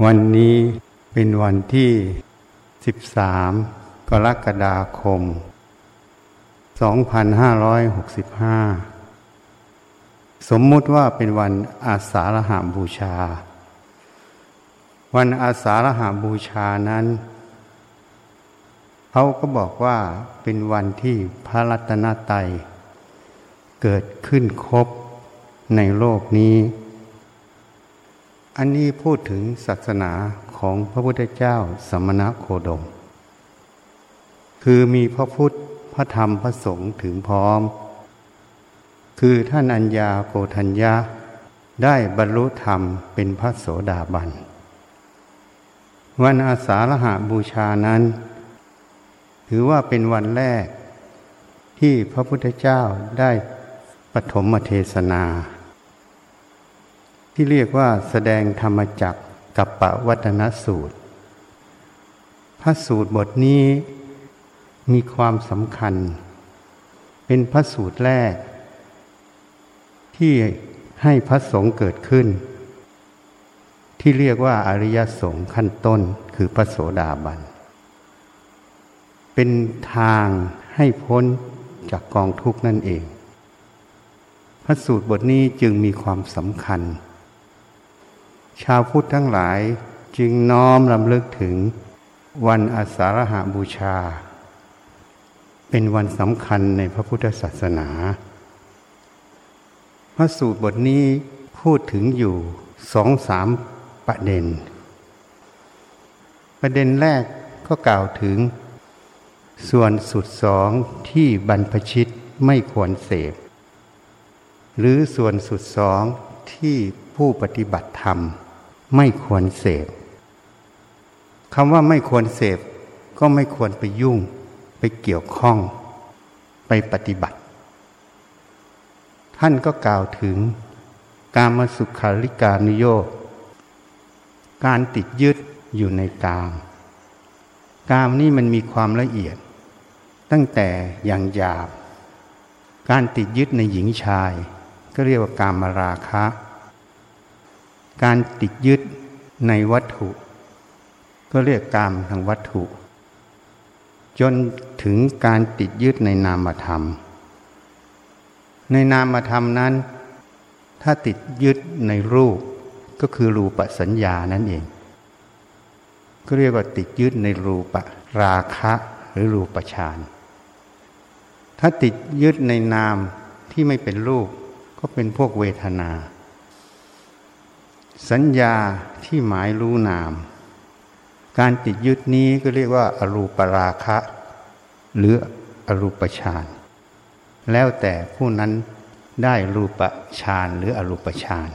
วันนี้เป็นวันที่ 13 กรกฎาคม 2565 สมมุติว่าเป็นวันอาสาฬหาบูชา วันอาสาฬหาบูชานั้น เขาก็บอกว่าเป็นวันที่พระรัตนตรัยเกิดขึ้นครบในโลกนี้ อันนี้พูดถึงศาสนาของพระพุทธเจ้าสมณะโคดม คือมีพระพุทธพระธรรมพระสงฆ์ถึงพร้อม คือท่านอัญญาโกธัญญาได้บรรลุธรรมเป็นพระโสดาบัน วันอาสาฬหาบูชานั้น ถือว่าเป็นวันแรกที่พระพุทธเจ้าได้ปฐมเทศนา ที่เรียกว่าแสดงธรรมจักกับปวัตนสูตร พระสูตรบทนี้มีความสำคัญ เป็นพระสูตรแรก ที่ให้พระสงฆ์เกิดขึ้น ที่เรียกว่าอริยสงฆ์ขั้นต้นคือพระโสดาบัน เป็นทางให้พ้นจากกองทุกข์นั่นเอง พระสูตรบทนี้จึงมีความสำคัญ ชาวพุทธทั้งหลายจึงน้อมลำลึกถึงวันอาสาฬหาบูชา เป็นวันสำคัญในพระพุทธศาสนา พระสูตรบทนี้พูดถึงอยู่สองสามประเด็น ประเด็นแรกก็กล่าวถึง ส่วนสุดสองที่บรรพชิตไม่ควรเสพ หรือส่วนสุดสองที่ผู้ปฏิบัติธรรม ไม่ควรเสพคำว่าไม่ควรเสพก็ไม่ควรไปยุ่ง ไปเกี่ยวข้อง ไปปฏิบัติ ท่านก็กล่าวถึงการมาสุขาริการนิโยกการติดยึดอยู่ในกาม กามนี่มันมีความละเอียด ตั้งแต่อย่างหยาบ การติดยึดในหญิงชาย ก็เรียกว่ากามาราคะ การติดยึดในวัตถุ ก็เรียกกามทางวัตถุ จนถึงการติดยึดในนามธรรม ในนามธรรมนั้น ถ้าติดยึดในรูปก็คือรูปสัญญานั่นเอง ก็เรียกว่าติดยึดในรูปราคะหรือรูปฌานถ้าติดยึดในนามที่ไม่เป็นรูปก็เป็นพวกเวทนา สัญญาที่หมายรู้นาม การติดยึดนี้ก็เรียกว่าอรูปราคะ หรืออรูปฌานแล้วแต่ผู้นั้นได้รูปฌานหรืออรูปฌาน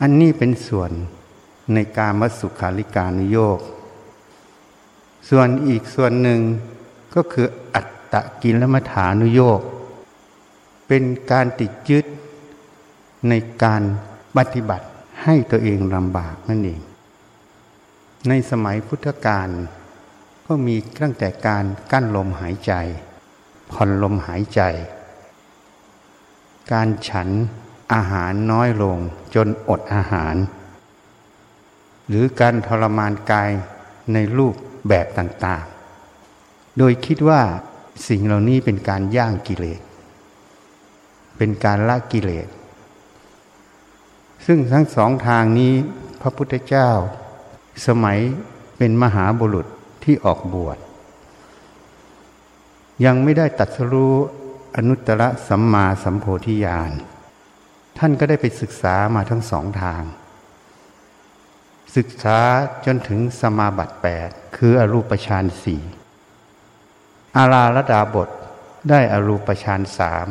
อันนี้เป็นส่วนในการมสุขาริการุโยกส่วนอีกส่วนหนึ่งก็คืออัตตะกิลมัฐานุโยกเป็นการติดยึดในการปฏิบัติ ให้ตัวเองลำบากนั่นเอง ในสมัยพุทธกาลก็มีตั้งแต่การกั้นลมหายใจ ผ่อนลมหายใจ การฉันอาหารน้อยลงจนอดอาหาร หรือการทรมานกายในรูปแบบต่างๆ โดยคิดว่าสิ่งเหล่านี้เป็นการย่างกิเลส เป็นการละกิเลส ซึ่งทั้งสองทางนี้พระพุทธเจ้า สมัยเป็นมหาบุรุษที่ออกบวช ยังไม่ได้ตัดสู้อนุตตรสัมมาสัมโพธิญาณท่านก็ได้ไปศึกษามาทั้งสองทาง ศึกษาจนถึงสมาบัติแปดคืออรูปฌานสี่อาราลดาบทได้อรูปฌานสาม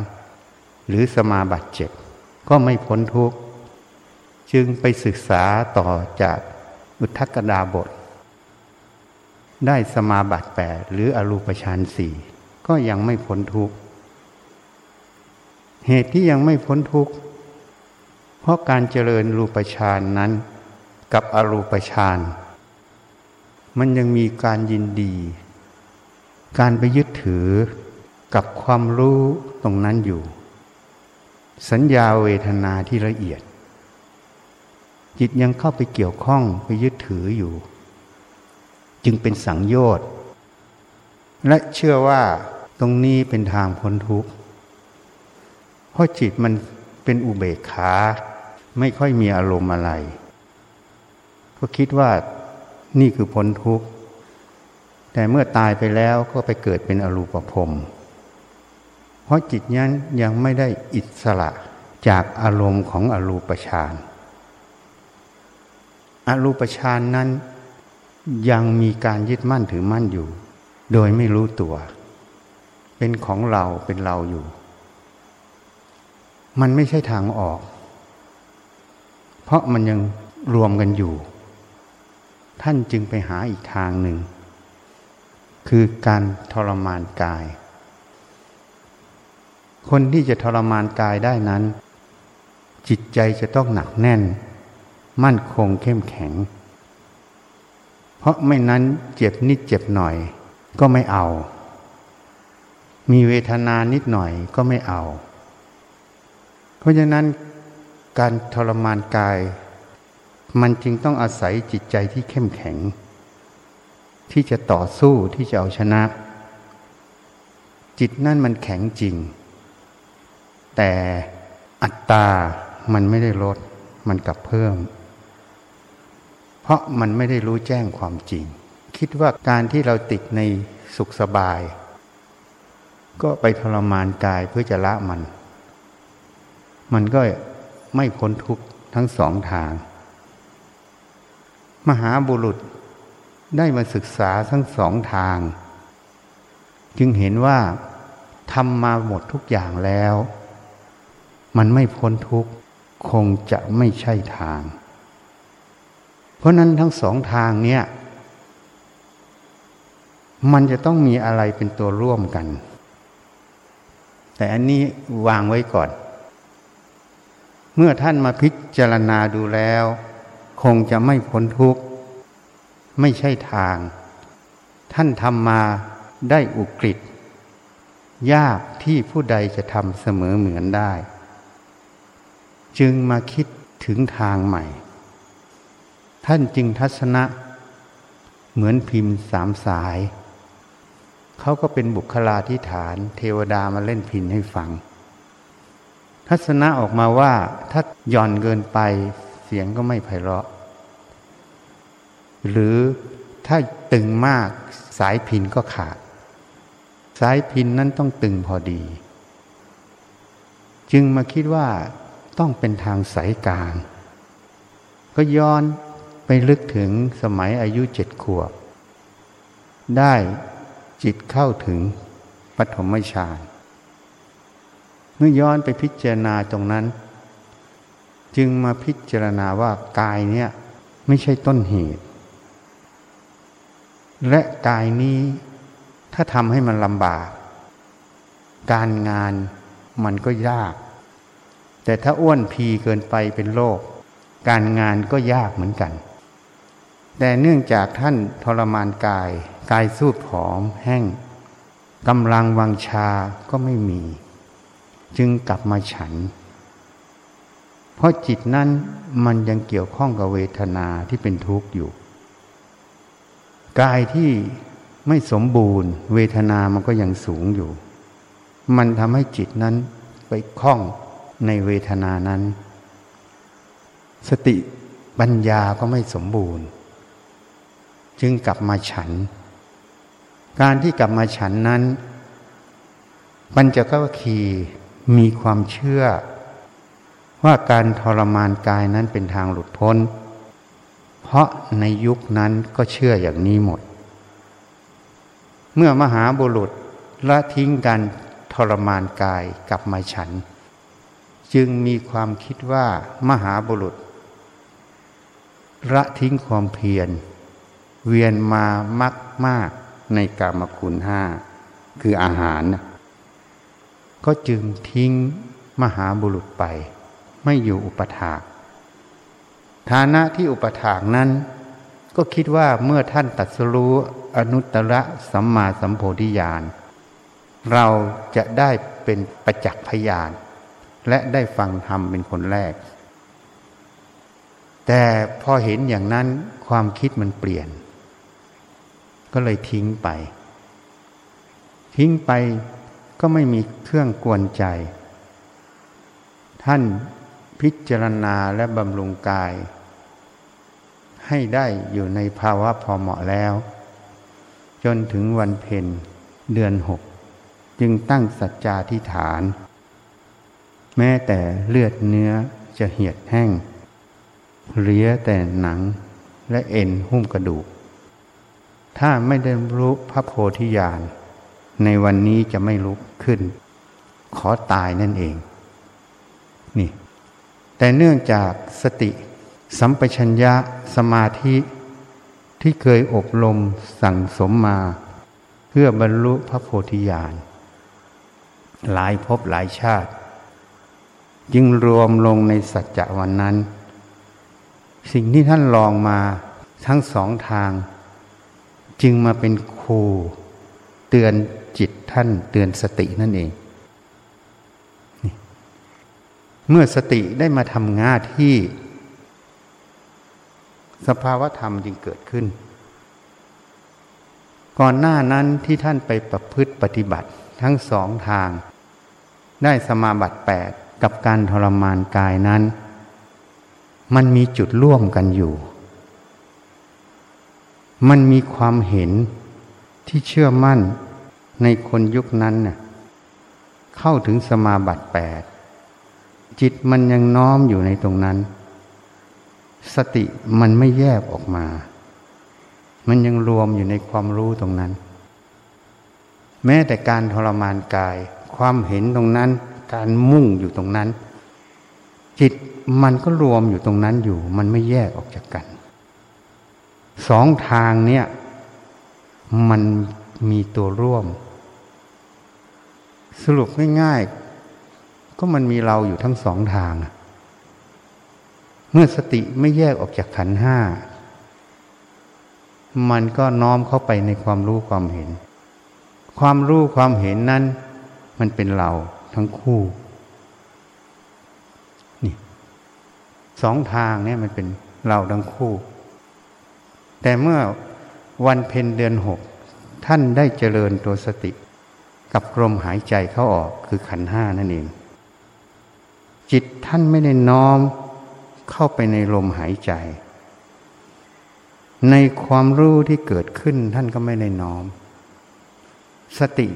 หรือสมาบัติเจ็ดก็ไม่พ้นทุกข์ จึงไปศึกษาต่อจากอุทกดาบท ได้สมาบัติแปดหรืออรูปฌานสี่ก็ยังไม่พ้นทุกข์ เหตุที่ยังไม่พ้นทุกข์ เพราะการเจริญรูปฌานนั้นกับอรูปฌานมันยังมีการยินดี การไปยึดถือกับความรู้ตรงนั้นอยู่ สัญญาเวทนาที่ละเอียด จิตยังเข้าไปเกี่ยวข้องไปยึดถืออยู่ จึงเป็นสังโยชน์ และเชื่อว่าตรงนี้เป็นทางพ้นทุกข์เพราะจิตมันเป็นอุเบกขาไม่ค่อยมีอารมณ์อะไร ก็คิดว่านี่คือพ้นทุกข์ แต่เมื่อตายไปแล้วก็ไปเกิดเป็นอรูปภพเพราะจิตนั้นยังไม่ได้อิสระจากอารมณ์ของอรูปฌาน อรูปฌานนั้น ยังมีการยึดมั่นถือมั่นอยู่ โดยไม่รู้ตัว เป็นของเราเป็นเราอยู่ มันไม่ใช่ทางออก เพราะมันยังรวมกันอยู่ ท่านจึงไปหาอีกทางหนึ่ง คือการทรมานกาย คนที่จะทรมานกายได้นั้น จิตใจจะต้องหนักแน่น มั่นคงเข้มแข็ง เพราะไม่นั้นเจ็บนิดเจ็บหน่อย ก็ไม่เอา มีเวทนานิดหน่อยก็ไม่เอา เพราะฉะนั้นการทรมานกาย มันจึงต้องอาศัยจิตใจที่เข้มแข็ง ที่จะต่อสู้ที่จะเอาชนะ จิตนั่นมันแข็งจริง แต่อัตตามันไม่ได้ลดมันกลับเพิ่ม ราะมันไม่ได้รู้แจ้งความจริง คิดว่าการที่เราติดในสุขสบาย ก็ไปทรมานกายเพื่อจะละมัน มันก็ไม่พ้นทุกข์ทั้งสองทาง มหาบุรุษได้มาศึกษาทั้งสองทาง จึงเห็นว่าทำมาหมดทุกอย่างแล้ว มันไม่พ้นทุกข์คงจะไม่ใช่ทาง เพราะนั้นทั้งสองทางเนี่ย มันจะต้องมีอะไรเป็นตัวร่วมกัน แต่อันนี้วางไว้ก่อน เมื่อท่านมาพิจารณาดูแล้ว คงจะไม่พ้นทุกข์ ไม่ใช่ทาง ท่านทำมาได้อุกฤษยากที่ผู้ใดจะทำเสมอเหมือนได้ จึงมาคิดถึงทางใหม่ ท่านจึงทัศนะ เหมือนพิมพ์สามสาย เขาก็เป็นบุคลาธิฐาน เทวดามาเล่นพินให้ฟัง ทัศนะออกมาว่าถ้าหย่อนเกินไปเสียงก็ไม่ไพเราะ หรือถ้าตึงมากสายพินก็ขาด สายพินนั้นต้องตึงพอดี จึงมาคิดว่าต้องเป็นทางสายกลาง ก็ย้อน ไปลึกถึงสมัยอายุเจ็ดขวบ ได้จิตเข้าถึงปฐมฌานเมื่อย้อนไปพิจารณาตรงนั้น จึงมาพิจารณาว่ากายเนี่ยไม่ใช่ต้นเหตุ และกายนี้ถ้าทำให้มันลำบาก การงานมันก็ยาก แต่ถ้าอ้วนพีเกินไปเป็นโรคการงานก็ยากเหมือนกัน แต่เนื่องจากท่านทรมานกาย กายสูบผอมแห้งกำลังวังชาก็ไม่มี จึงกลับมาฉัน เพราะจิตนั้นมันยังเกี่ยวข้องกับเวทนาที่เป็นทุกข์อยู่ กายที่ไม่สมบูรณ์ เวทนามันก็ยังสูงอยู่ มันทำให้จิตนั้นไปคล้องในเวทนานั้น สติปัญญาก็ไม่สมบูรณ์ จึงกลับมาฉัน การที่กลับมาฉันนั้น ปัญจกวัคคีมีความเชื่อ ว่าการทรมานกายนั้นเป็นทางหลุดพ้น เพราะในยุคนั้นก็เชื่ออย่างนี้หมด เมื่อมหาบุรุษละทิ้งการทรมานกายกลับมาฉัน จึงมีความคิดว่ามหาบุรุษละทิ้งความเพียร เวียนมามักมากในกามคุณห้าคืออาหาร ก็จึงทิ้งมหาบุรุษไป ไม่อยู่อุปถากฐานะที่อุปถากนั้น ก็คิดว่าเมื่อท่านตัดสรู้อนุตตรสัมมาสัมโพธิญาณเราจะได้เป็นประจักษ์พยาน และได้ฟังธรรมเป็นคนแรก แต่พอเห็นอย่างนั้นความคิดมันเปลี่ยน ก็เลยทิ้งไป ทิ้งไปก็ไม่มีเครื่องกวนใจ ท่านพิจารณาและบำรุงกาย ให้ได้อยู่ในภาวะพอเหมาะแล้ว จนถึงวันเพ็ญเดือนหกจึงตั้งสัจจาธิฐาน แม้แต่เลือดเนื้อจะเหียดแห้งเหลือแต่หนังและเอ็นหุ้มกระดูก ถ้าไม่ได้รู้พระโพธิญาณในวันนี้จะไม่ลุกขึ้น ขอตายนั่นเอง นี่ แต่เนื่องจากสติ สัมปชัญญะสมาธิที่เคยอบรมสั่งสมมา เพื่อบรรลุพระโพธิญาณหลายภพหลายชาติ จึงรวมลงในสัจจะวันนั้น สิ่งที่ท่านลองมาทั้งสองทาง จึงมาเป็นครูเตือนจิตท่านเตือนสตินั่นเอง เมื่อสติได้มาทำงานที่ สภาวธรรมจึงเกิดขึ้น ก่อนหน้านั้นที่ท่านไปประพฤติปฏิบัติทั้งสองทาง ได้สมาบัติแปดกับการทรมานกายนั้น มันมีจุดร่วมกันอยู่ มันมีความเห็นที่เชื่อมั่นในคนยุคนั้นเน่ยเข้าถึงสมาบัติแปดจิตมันยังน้อมอยู่ในตรงนั้น สติมันไม่แยกออกมา มันยังรวมอยู่ในความรู้ตรงนั้น แม้แต่การทรมานกาย ความเห็นตรงนั้น การมุ่งอยู่ตรงนั้น จิตมันก็รวมอยู่ตรงนั้นอยู่ มันไม่แยกออกจากกัน สองทางเนี่ย มันมีตัวร่วม สรุปง่ายๆ ก็มันมีเราอยู่ทั้งสองทาง เมื่อสติไม่แยกออกจากขันห้า มันก็น้อมเข้าไปในความรู้ความเห็น ความรู้ความเห็นนั้น มันเป็นเราทั้งคู่นี่สองทางเนี่ยมันเป็นเราทั้งคู่ แต่เมื่อวันเพ็ญเดือนหกท่านได้เจริญตัวสติ กับลมหายใจเข้าออกคือขันห้านั่นเอง จิตท่านไม่ได้น้อมเข้าไปในลมหายใจ ในความรู้ที่เกิดขึ้นท่านก็ไม่ได้น้อม สติ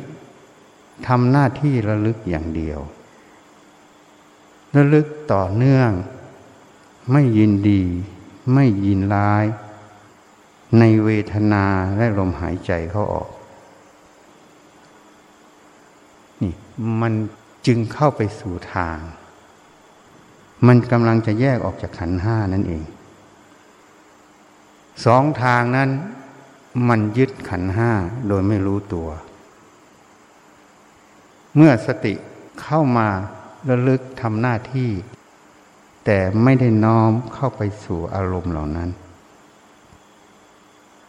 ทำหน้าที่ระลึกอย่างเดียว ระลึกต่อเนื่อง ไม่ยินดี ไม่ยินร้าย ในเวทนาและลมหายใจเขาออก นี่มันจึงเข้าไปสู่ทาง มันกำลังจะแยกออกจากขันห้านั่นเอง สองทางนั้น มันยึดขันห้าโดยไม่รู้ตัว เมื่อสติเข้ามาระลึกทำหน้าที่ แต่ไม่ได้น้อมเข้าไปสู่อารมณ์เหล่านั้น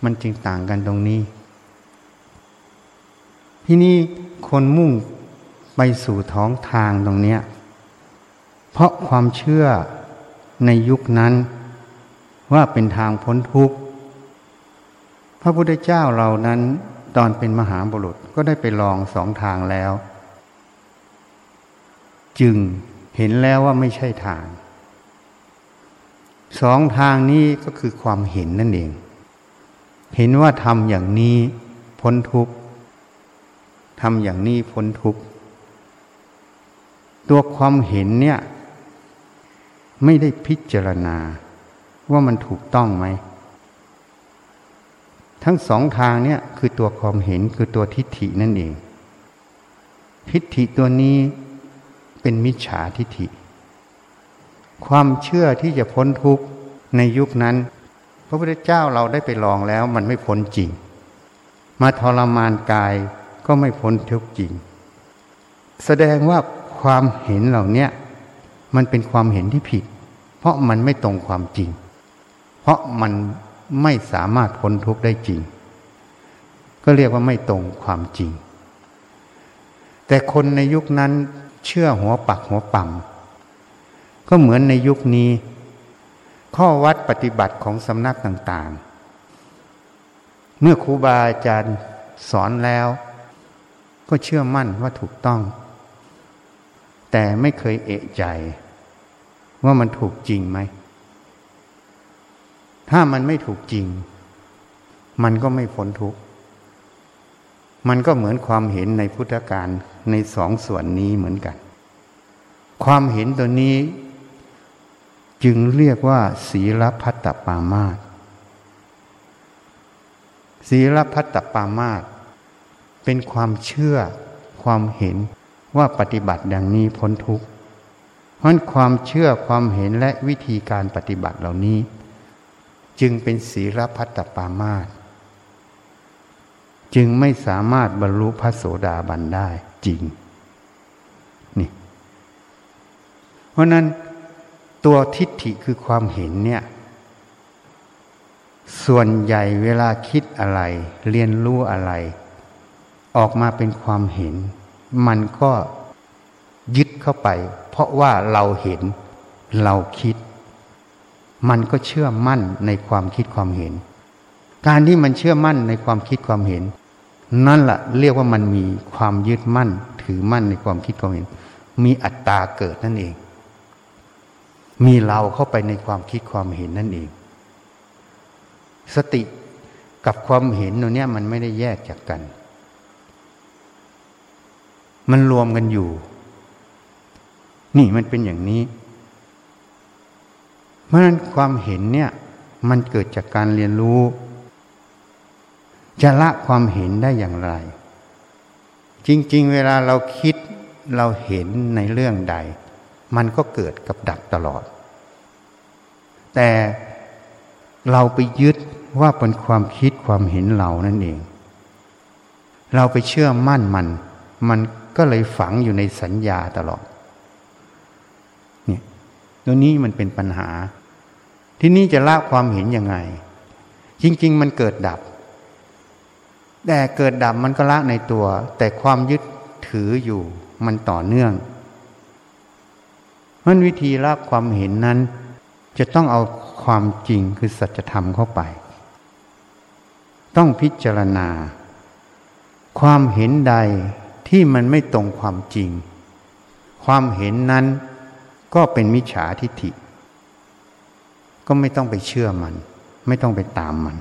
มันจึงต่างกันตรงนี้ ที่นี่คนมุ่งไปสู่ท้องทางตรงเนี้ยเพราะความเชื่อในยุคนั้นว่าเป็นทางพ้นทุกข์ พระพุทธเจ้าเรานั้นตอนเป็นมหาบุรุษก็ได้ไปลองสองทางแล้ว จึงเห็นแล้วว่าไม่ใช่ทาง สองทางนี้ก็คือความเห็นนั่นเอง เห็นว่าทำอย่างนี้พ้นทุกข์ทำอย่างนี้พ้นทุกข์ตัวความเห็นเนี่ย ไม่ได้พิจารณาว่ามันถูกต้องไหม ทั้งสองทางเนี่ยคือตัวความเห็นคือตัวทิฏฐินั่นเอง ทิฏฐิตัวนี้เป็นมิจฉาทิฏฐิ ความเชื่อที่จะพ้นทุกข์ในยุคนั้น พระพุทธเจ้าเราได้ไปลองแล้วมันไม่พ้นจริง มาทรมานกายก็ไม่พ้นทุกจริง แสดงว่าความเห็นเหล่านี้มันเป็นความเห็นที่ผิด เพราะมันไม่ตรงความจริง เพราะมันไม่สามารถพ้นทุกข์ได้จริง ก็เรียกว่าไม่ตรงความจริง แต่คนในยุคนั้นเชื่อหัวปักหัวปั่มก็เหมือนในยุคนี้ ข้อวัดปฏิบัติของสำนักต่างๆ เมื่อครูบาอาจารย์สอนแล้ว ก็เชื่อมั่นว่าถูกต้อง แต่ไม่เคยเอะใจ ว่ามันถูกจริงไหม ถ้ามันไม่ถูกจริง มันก็ไม่พ้นทุกข์มันก็เหมือนความเห็นในพุทธการในสองส่วนนี้เหมือนกัน ความเห็นตัวนี้ จึงเรียกว่า ศีลพัตตปามาตศีลพัตตปามาตเป็นความเชื่อความเห็นว่าปฏิบัติอย่างนี้พ้นทุกข์เพราะความเชื่อความเห็นและวิธีการปฏิบัติเหล่านี้ จึงเป็นศีลพัตตปามาตจึงไม่สามารถบรรลุพระโสดาบันได้จริงนี่เพราะนั้น ตัวทิฏฐิคือความเห็นเนี่ย ส่วนใหญ่เวลาคิดอะไร เรียนรู้อะไร ออกมาเป็นความเห็น มันก็ยึดเข้าไป เพราะว่าเราเห็นเราคิด มันก็เชื่อมั่นในความคิดความเห็น การที่มันเชื่อมั่นในความคิดความเห็น นั่นแหละเรียกว่ามันมีความยึดมั่น ถือมั่นในความคิดความเห็น มีอัตตาเกิดนั่นเอง มีเราเข้าไปในความคิดความเห็นนั่นเอง สติกับความเห็นตัวเนี้ยมันไม่ได้แยกจากกัน มันรวมกันอยู่ นี่มันเป็นอย่างนี้ เพราะนั้นความเห็นเนี่ย มันเกิดจากการเรียนรู้ จะละความเห็นได้อย่างไร จริง ๆ เวลาเราคิดเราเห็นในเรื่องใด มันก็เกิดกับดับตลอด แต่เราไปยึดว่าเป็นความคิดความเห็นเรานั่นเอง เราไปเชื่อมั่นมัน มันก็เลยฝังอยู่ในสัญญาตลอดเนี่ยตัวนี้มันเป็นปัญหา ที่นี่จะละความเห็นยังไง จริง ๆ มันเกิดดับ แต่เกิดดับมันก็ละในตัว แต่ความยึดถืออยู่มันต่อเนื่อง มันวิธีละความเห็นนั้น จะต้องเอาความจริงคือสัจธรรมเข้าไป ต้องพิจารณา ความเห็นใดที่มันไม่ตรงความจริง ความเห็นนั้นก็เป็นมิจฉาทิฏฐิ ก็ไม่ต้องไปเชื่อมัน ไม่ต้องไปตามมัน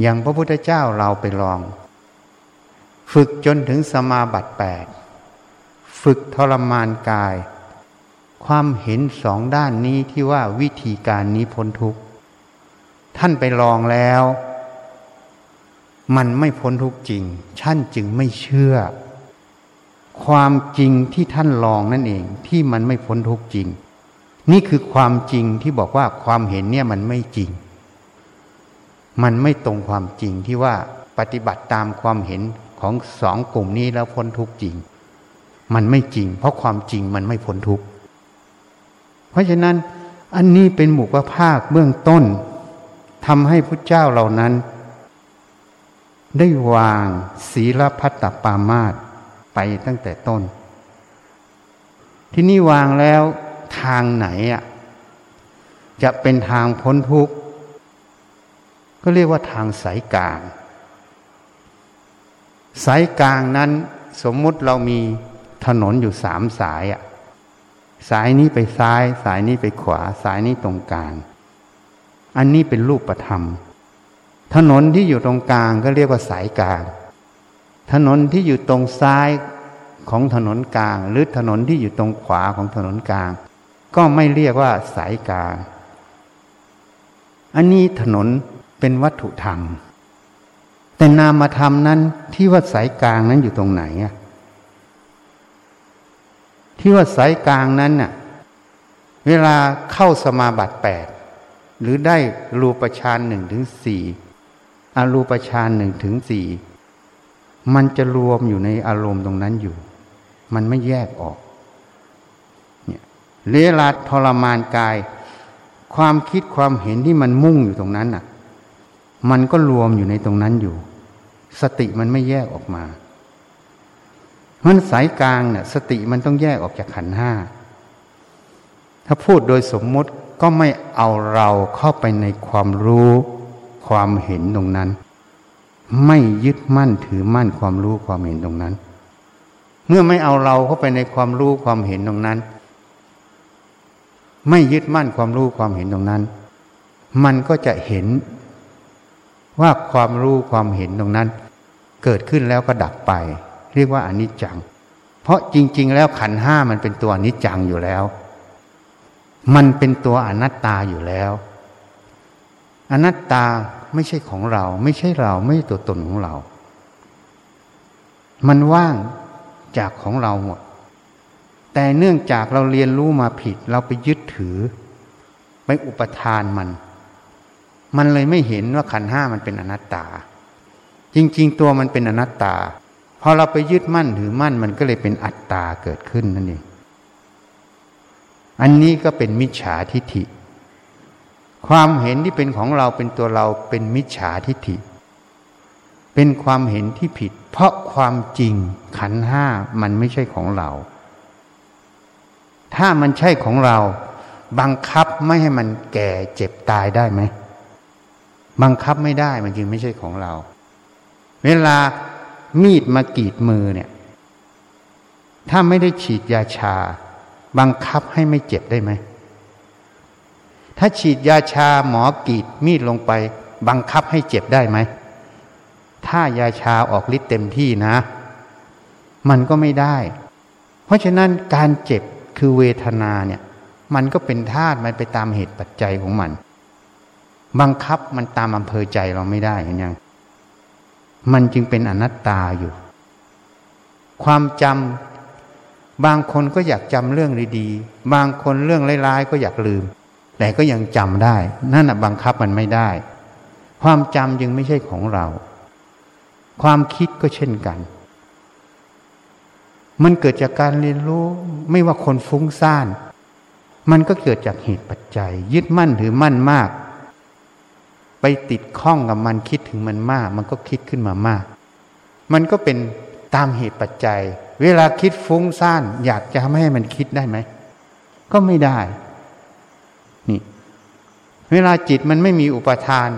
อย่างพระพุทธเจ้าเราไปลอง ฝึกจนถึงสมาบัติแปดฝึกทรมานกาย ความเห็นสองด้านนี้ที่ว่าวิธีการนี้พ้นทุกข์ ท่านไปลองแล้ว มันไม่พ้นทุกข์จริง ท่านจึงไม่เชื่อ ความจริงที่ท่านลองนั่นเองที่มันไม่พ้นทุกข์จริง นี่คือความจริงที่บอกว่าความเห็นเนี่ยมันไม่จริง มันไม่ตรงความจริงที่ว่าปฏิบัติตามความเห็นของสองกลุ่มนี้แล้วพ้นทุกข์จริง มันไม่จริง เพราะความจริงมันไม่พ้นทุกข์ เพราะฉะนั้นอันนี้เป็นหมู่ประภาคเบื้องต้นทำให้พระเจ้าเหล่านั้น ได้วางศีลพัตตปามาตไปตั้งแต่ต้น ที่นี่วางแล้วทางไหนอะจะเป็นทางพ้นทุกข์ก็เรียกว่าทางสายกลาง สายกลางนั้นสมมุติเรามีถนนอยู่สามสายอะ สายนี้ไปซ้าย สายนี้ไปขวา สายนี้ตรงกลาง อันนี้เป็นรูปธรรม ถนนที่อยู่ตรงกลางก็เรียกว่าสายกลาง ถนนที่อยู่ตรงซ้ายของถนนกลาง หรือถนนที่อยู่ตรงขวาของถนนกลาง ก็ไม่เรียกว่าสายกลาง อันนี้ถนนเป็นวัตถุธรรม แต่นามธรรมนั้นที่ว่าสายกลางนั้นอยู่ตรงไหนอะ ที่ว่าสายกลางนั้นน่ะเวลาเข้าสมาบัติแปดหรือได้รูปฌานหนึ่งถึงสี่อารูปฌานหนึ่งถึงสี่มันจะรวมอยู่ในอารมณ์ตรงนั้นอยู่ มันไม่แยกออกเนี่ยเวลาทรมานกาย ความคิดความเห็นที่มันมุ่งอยู่ตรงนั้นน่ะ มันก็รวมอยู่ในตรงนั้นอยู่ สติมันไม่แยกออกมา มันสายกลางเนี่ยสติมันต้องแยกออกจากขันห้าถ้าพูดโดยสมมติก็ไม่เอาเราเข้าไปในความรู้ความเห็นตรงนั้น ไม่ยึดมั่นถือมั่นความรู้ความเห็นตรงนั้น เมื่อไม่เอาเราเข้าไปในความรู้ความเห็นตรงนั้น ไม่ยึดมั่นความรู้ความเห็นตรงนั้น มันก็จะเห็นว่าความรู้ความเห็นตรงนั้น เกิดขึ้นแล้วก็ดับไป เรียกว่าอนิจจัง เพราะจริง ๆ แล้วขันห้ามันเป็นตัวอนิจจังอยู่แล้ว มันเป็นตัวอนัตตาอยู่แล้ว อนัตตาไม่ใช่ของเรา ไม่ใช่เราไม่ใช่ตัวตนของเรา มันว่างจากของเราหมด แต่เนื่องจากเราเรียนรู้มาผิด เราไปยึดถือ ไปอุปทานมัน มันเลยไม่เห็นว่าขันห้ามันเป็นอนัตตา จริง ๆ ตัวมันเป็นอนัตตา พอเราไปยึดมั่นถือมั่นมันก็เลยเป็นอัตตาเกิดขึ้นนั่นเองอันนี้ก็เป็นมิจฉาทิฏฐิ ความเห็นที่เป็นของเราเป็นตัวเราเป็นมิจฉาทิฏฐิ เป็นความเห็นที่ผิด เพราะความจริงขันห้ามันไม่ใช่ของเรา ถ้ามันใช่ของเรา บังคับไม่ให้มันแก่เจ็บตายได้ไหมบังคับไม่ได้มันจึงไม่ใช่ของเรา เวลา มีดมากรีดมือเนี่ย ถ้าไม่ได้ฉีดยาชา บังคับให้ไม่เจ็บได้ไหม ถ้าฉีดยาชาหมอกรีดมีดลงไป บังคับให้เจ็บได้ไหม ถ้ายาชาออกฤทธิ์เต็มที่นะ มันก็ไม่ได้ เพราะฉะนั้นการเจ็บคือเวทนาเนี่ย มันก็เป็นธาตุมันไปตามเหตุปัจจัยของมัน บังคับมันตามอำเภอใจเราไม่ได้เห็นยัง มันจึงเป็นอนัตตาอยู่ ความจำบางคนก็อยากจำเรื่องดีๆ บางคนเรื่องร้ายๆก็อยากลืม แต่ก็ยังจำได้ นั่นบังคับมันไม่ได้ ความจำจึงไม่ใช่ของเรา ความคิดก็เช่นกัน มันเกิดจากการเรียนรู้ไม่ว่าคนฟุ้งซ่าน มันก็เกิดจากเหตุปัจจัย ยึดมั่นถือมั่นมาก ไปติดข้องกับมันคิดถึงมันมาก มันก็คิดขึ้นมามาก มันก็เป็นตามเหตุปัจจัย เวลาคิดฟุ้งซ่าน อยากจะทำให้มันคิดได้ไหม ก็ไม่ได้ นี่ เวลาจิตมันไม่มีอุปทาน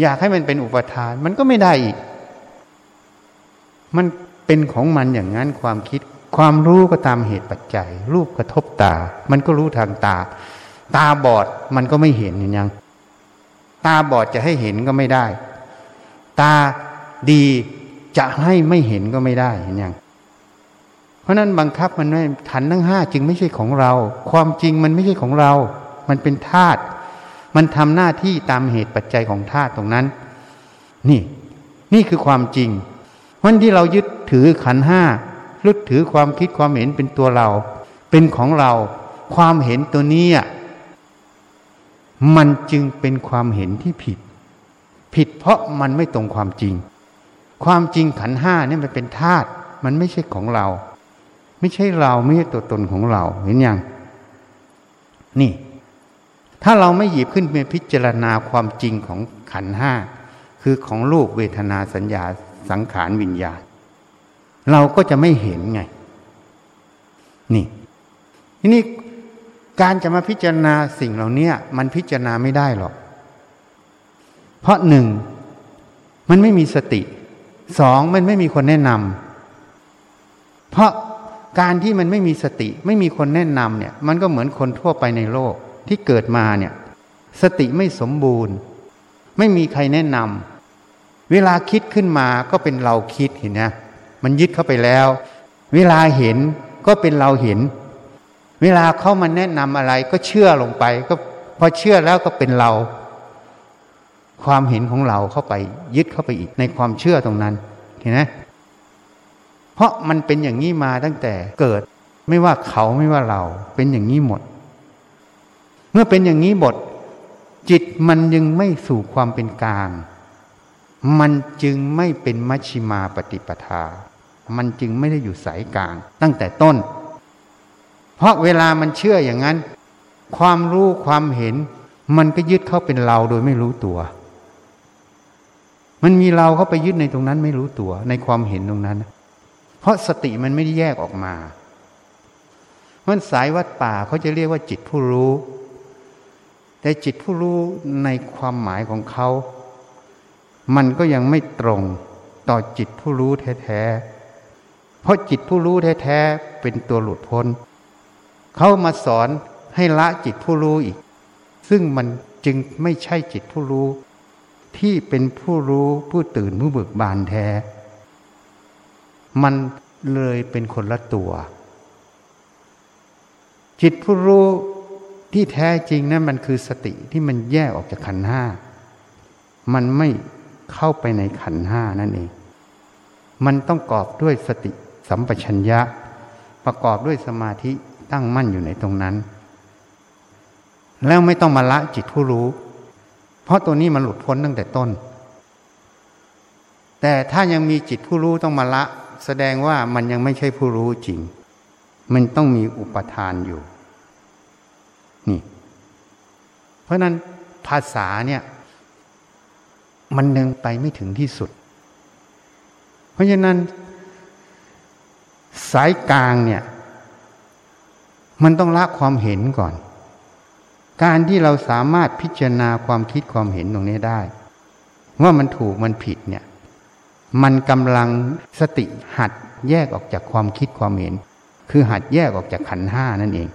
อยากให้มันเป็นอุปทาน มันก็ไม่ได้อีก มันเป็นของมันอย่างนั้นความคิด ความรู้ก็ตามเหตุปัจจัย รูปกระทบตา มันก็รู้ทางตา ตาบอดมันก็ไม่เห็นอย่าง ตาบอดจะให้เห็นก็ไม่ได้ ตาดีจะให้ไม่เห็นก็ไม่ได้เห็นยังเพราะนั้นบังคับมันไม่ขันทั้งห้าจึงไม่ใช่ของเรา ความจริงมันไม่ใช่ของเรา มันเป็นธาตุมันทำหน้าที่ตามเหตุปัจจัยของธาตุตรงนั้น นี่ นี่คือความจริงวันที่เรายึดถือขันห้ายึดถือความคิดความเห็นเป็นตัวเรา เป็นของเรา ความเห็นตัวนี้ มันจึงเป็นความเห็นที่ผิด ผิดเพราะมันไม่ตรงความจริง ความจริงขันห้านี่มันเป็นธาตุมันไม่ใช่ของเรา ไม่ใช่เราไม่ใช่ตัวตนของเราเห็นยังนี่ ถ้าเราไม่หยิบขึ้นมาพิจารณาความจริงของขันห้าคือของรูปเวทนาสัญญาสังขารวิญญาณ เราก็จะไม่เห็นไง นี่ทีนี้ การจะมาพิจารณาสิ่งเหล่านี้มันพิจารณาไม่ได้หรอก เพราะหนึ่งมันไม่มีสติสองมันไม่มีคนแนะนำเพราะการที่มันไม่มีสติ ไม่มีคนแนะนำเนี่ย มันก็เหมือนคนทั่วไปในโลกที่เกิดมาเนี่ย สติไม่สมบูรณ์ ไม่มีใครแนะนำเวลาคิดขึ้นมาก็เป็นเราคิดเห็นนะมันยึดเข้าไปแล้ว เวลาเห็นก็เป็นเราเห็น เวลาเขามาแนะนำอะไรก็เชื่อลงไป ก็พอเชื่อแล้วก็เป็นเรา ความเห็นของเราเข้าไปยึดเข้าไปอีกในความเชื่อตรงนั้นเห็นไหมเพราะมันเป็นอย่างนี้มาตั้งแต่เกิด ไม่ว่าเขาไม่ว่าเรา เป็นอย่างนี้หมด เมื่อเป็นอย่างนี้หมดจิตมันยังไม่สู่ความเป็นกลาง มันจึงไม่เป็นมัชชิมาปฏิปทา มันจึงไม่ได้อยู่สายกลางตั้งแต่ต้น เพราะเวลามันเชื่ออย่างนั้น ความรู้ความเห็น มันก็ยึดเข้าเป็นเราโดยไม่รู้ตัว มันมีเราเข้าไปยึดในตรงนั้นไม่รู้ตัวในความเห็นตรงนั้น เพราะสติมันไม่ได้แยกออกมามันสายวัดป่าเขาจะเรียกว่าจิตผู้รู้ แต่จิตผู้รู้ในความหมายของเขา มันก็ยังไม่ตรงต่อจิตผู้รู้แท้ๆ เพราะจิตผู้รู้แท้ๆ เป็นตัวหลุดพ้น เขามาสอนให้ละจิตผู้รู้อีก ซึ่งมันจึงไม่ใช่จิตผู้รู้ ที่เป็นผู้รู้ผู้ตื่นผู้เบิกบานแท้ มันเลยเป็นคนละตัว จิตผู้รู้ที่แท้จริงนะั้นมันคือสติที่มันแยกออกจากขันห้า มันไม่เข้าไปในขันห้านั่นเอง มันต้องกอบด้วยสติสัมปชัญญะ ประกอบด้วยสมาธิ ตั้งมั่นอยู่ในตรงนั้น แล้วไม่ต้องมาละจิตผู้รู้ เพราะตัวนี้มันหลุดพ้นตั้งแต่ต้น แต่ถ้ายังมีจิตผู้รู้ต้องมาละ แสดงว่ามันยังไม่ใช่ผู้รู้จริง มันต้องมีอุปทานอยู่ นี่ เพราะนั้นภาษาเนี่ยมันยังไปไม่ถึงที่สุด เพราะฉะนั้น สายกลางเนี่ย มันต้องละความเห็นก่อน การที่เราสามารถพิจารณาความคิดความเห็นตรงนี้ได้ ว่ามันถูกมันผิดเนี่ย มันกำลังสติหัดแยกออกจากความคิดความเห็น คือหัดแยกออกจากขันห้านั่นเอง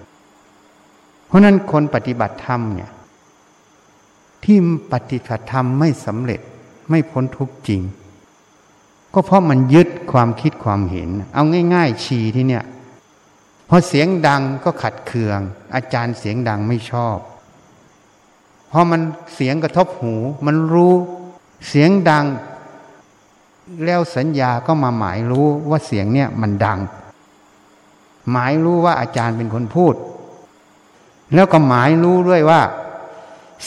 เพราะนั้นคนปฏิบัติธรรมเนี่ย ที่ปฏิบัติธรรมไม่สำเร็จไม่พ้นทุกจริง ก็เพราะมันยึดความคิดความเห็น เอาง่าย ๆ ชีที่เนี่ย พอเสียงดังก็ขัดเคือง อาจารย์เสียงดังไม่ชอบพอมันเสียงกระทบหู มันรู้เสียงดัง แล้วสัญญาก็มาหมายรู้ว่าเสียงเนี่ยมันดัง หมายรู้ว่าอาจารย์เป็นคนพูด แล้วก็หมายรู้ด้วยว่า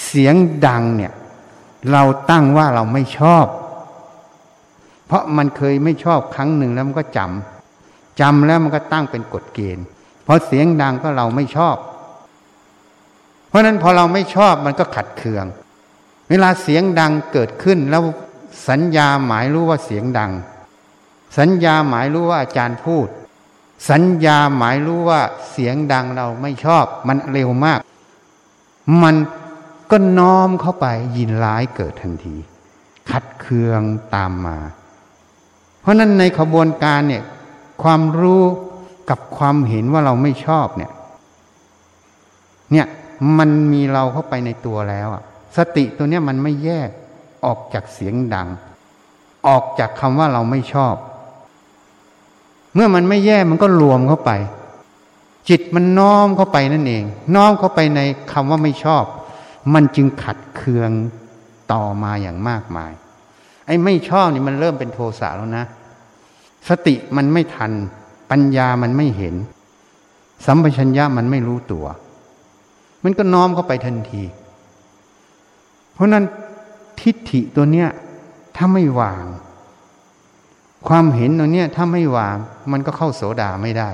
เสียงดังเนี่ย เราตั้งว่าเราไม่ชอบ เพราะมันเคยไม่ชอบครั้งหนึ่งแล้วมันก็จำ จำแล้วมันก็ตั้งเป็นกฎเกณฑ์เพราะเสียงดังก็เราไม่ชอบ เพราะนั้นพอเราไม่ชอบมันก็ขัดเคือง เวลาเสียงดังเกิดขึ้นแล้วสัญญาหมายรู้ว่าเสียงดัง สัญญาหมายรู้ว่าอาจารย์พูด สัญญาหมายรู้ว่าเสียงดังเราไม่ชอบ มันเร็วมาก มันก็น้อมเข้าไปยินร้ายเกิดทันที ขัดเคืองตามมา เพราะนั้นในขบวนการเนี่ย ความรู้กับความเห็นว่าเราไม่ชอบเนี่ย เนี่ยมันมีเราเข้าไปในตัวแล้วอะสติตัวเนี้ยมันไม่แยกออกจากเสียงดัง ออกจากคำว่าเราไม่ชอบ เมื่อมันไม่แย่มันก็รวมเข้าไป จิตมันน้อมเข้าไปนั่นเอง น้อมเข้าไปในคำว่าไม่ชอบ มันจึงขัดเคืองต่อมาอย่างมากมาย ไอ้ไม่ชอบนี่มันเริ่มเป็นโทสะแล้วนะ สติมันไม่ทัน ปัญญามันไม่เห็น สัมปชัญญะมันไม่รู้ตัว มันก็น้อมเข้าไปทันที เพราะนั้นทิฏฐิตัวเนี้ยถ้าไม่วาง ความเห็นตรงนี้ยถ้าไม่วาง มันก็เข้าโสดาไม่ได้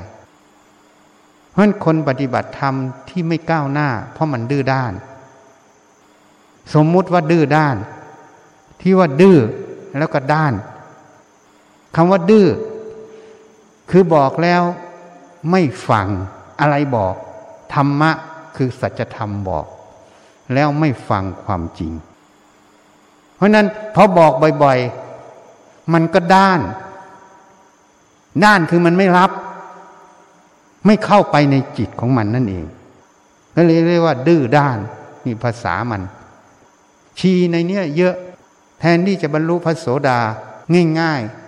เพราะฉะนั้นคนปฏิบัติธรรมที่ไม่ก้าวหน้า เพราะมันดื้อด้าน สมมุติว่าดื้อด้าน ที่ว่าดื้อแล้วก็ด้าน คำว่าดื้อคือบอกแล้วไม่ฟังอะไรบอก ธรรมะคือสัจธรรมบอก แล้วไม่ฟังความจริง เพราะนั้นพอบอกบ่อยๆ มันก็ด้าน ด้านคือมันไม่รับ ไม่เข้าไปในจิตของมันนั่นเองก็เลยเรียกว่า ดื้อด้านนี่ภาษามัน ชีในเนี้ยเยอะแทนที่จะบรรลุพระโสดาง่าย ๆ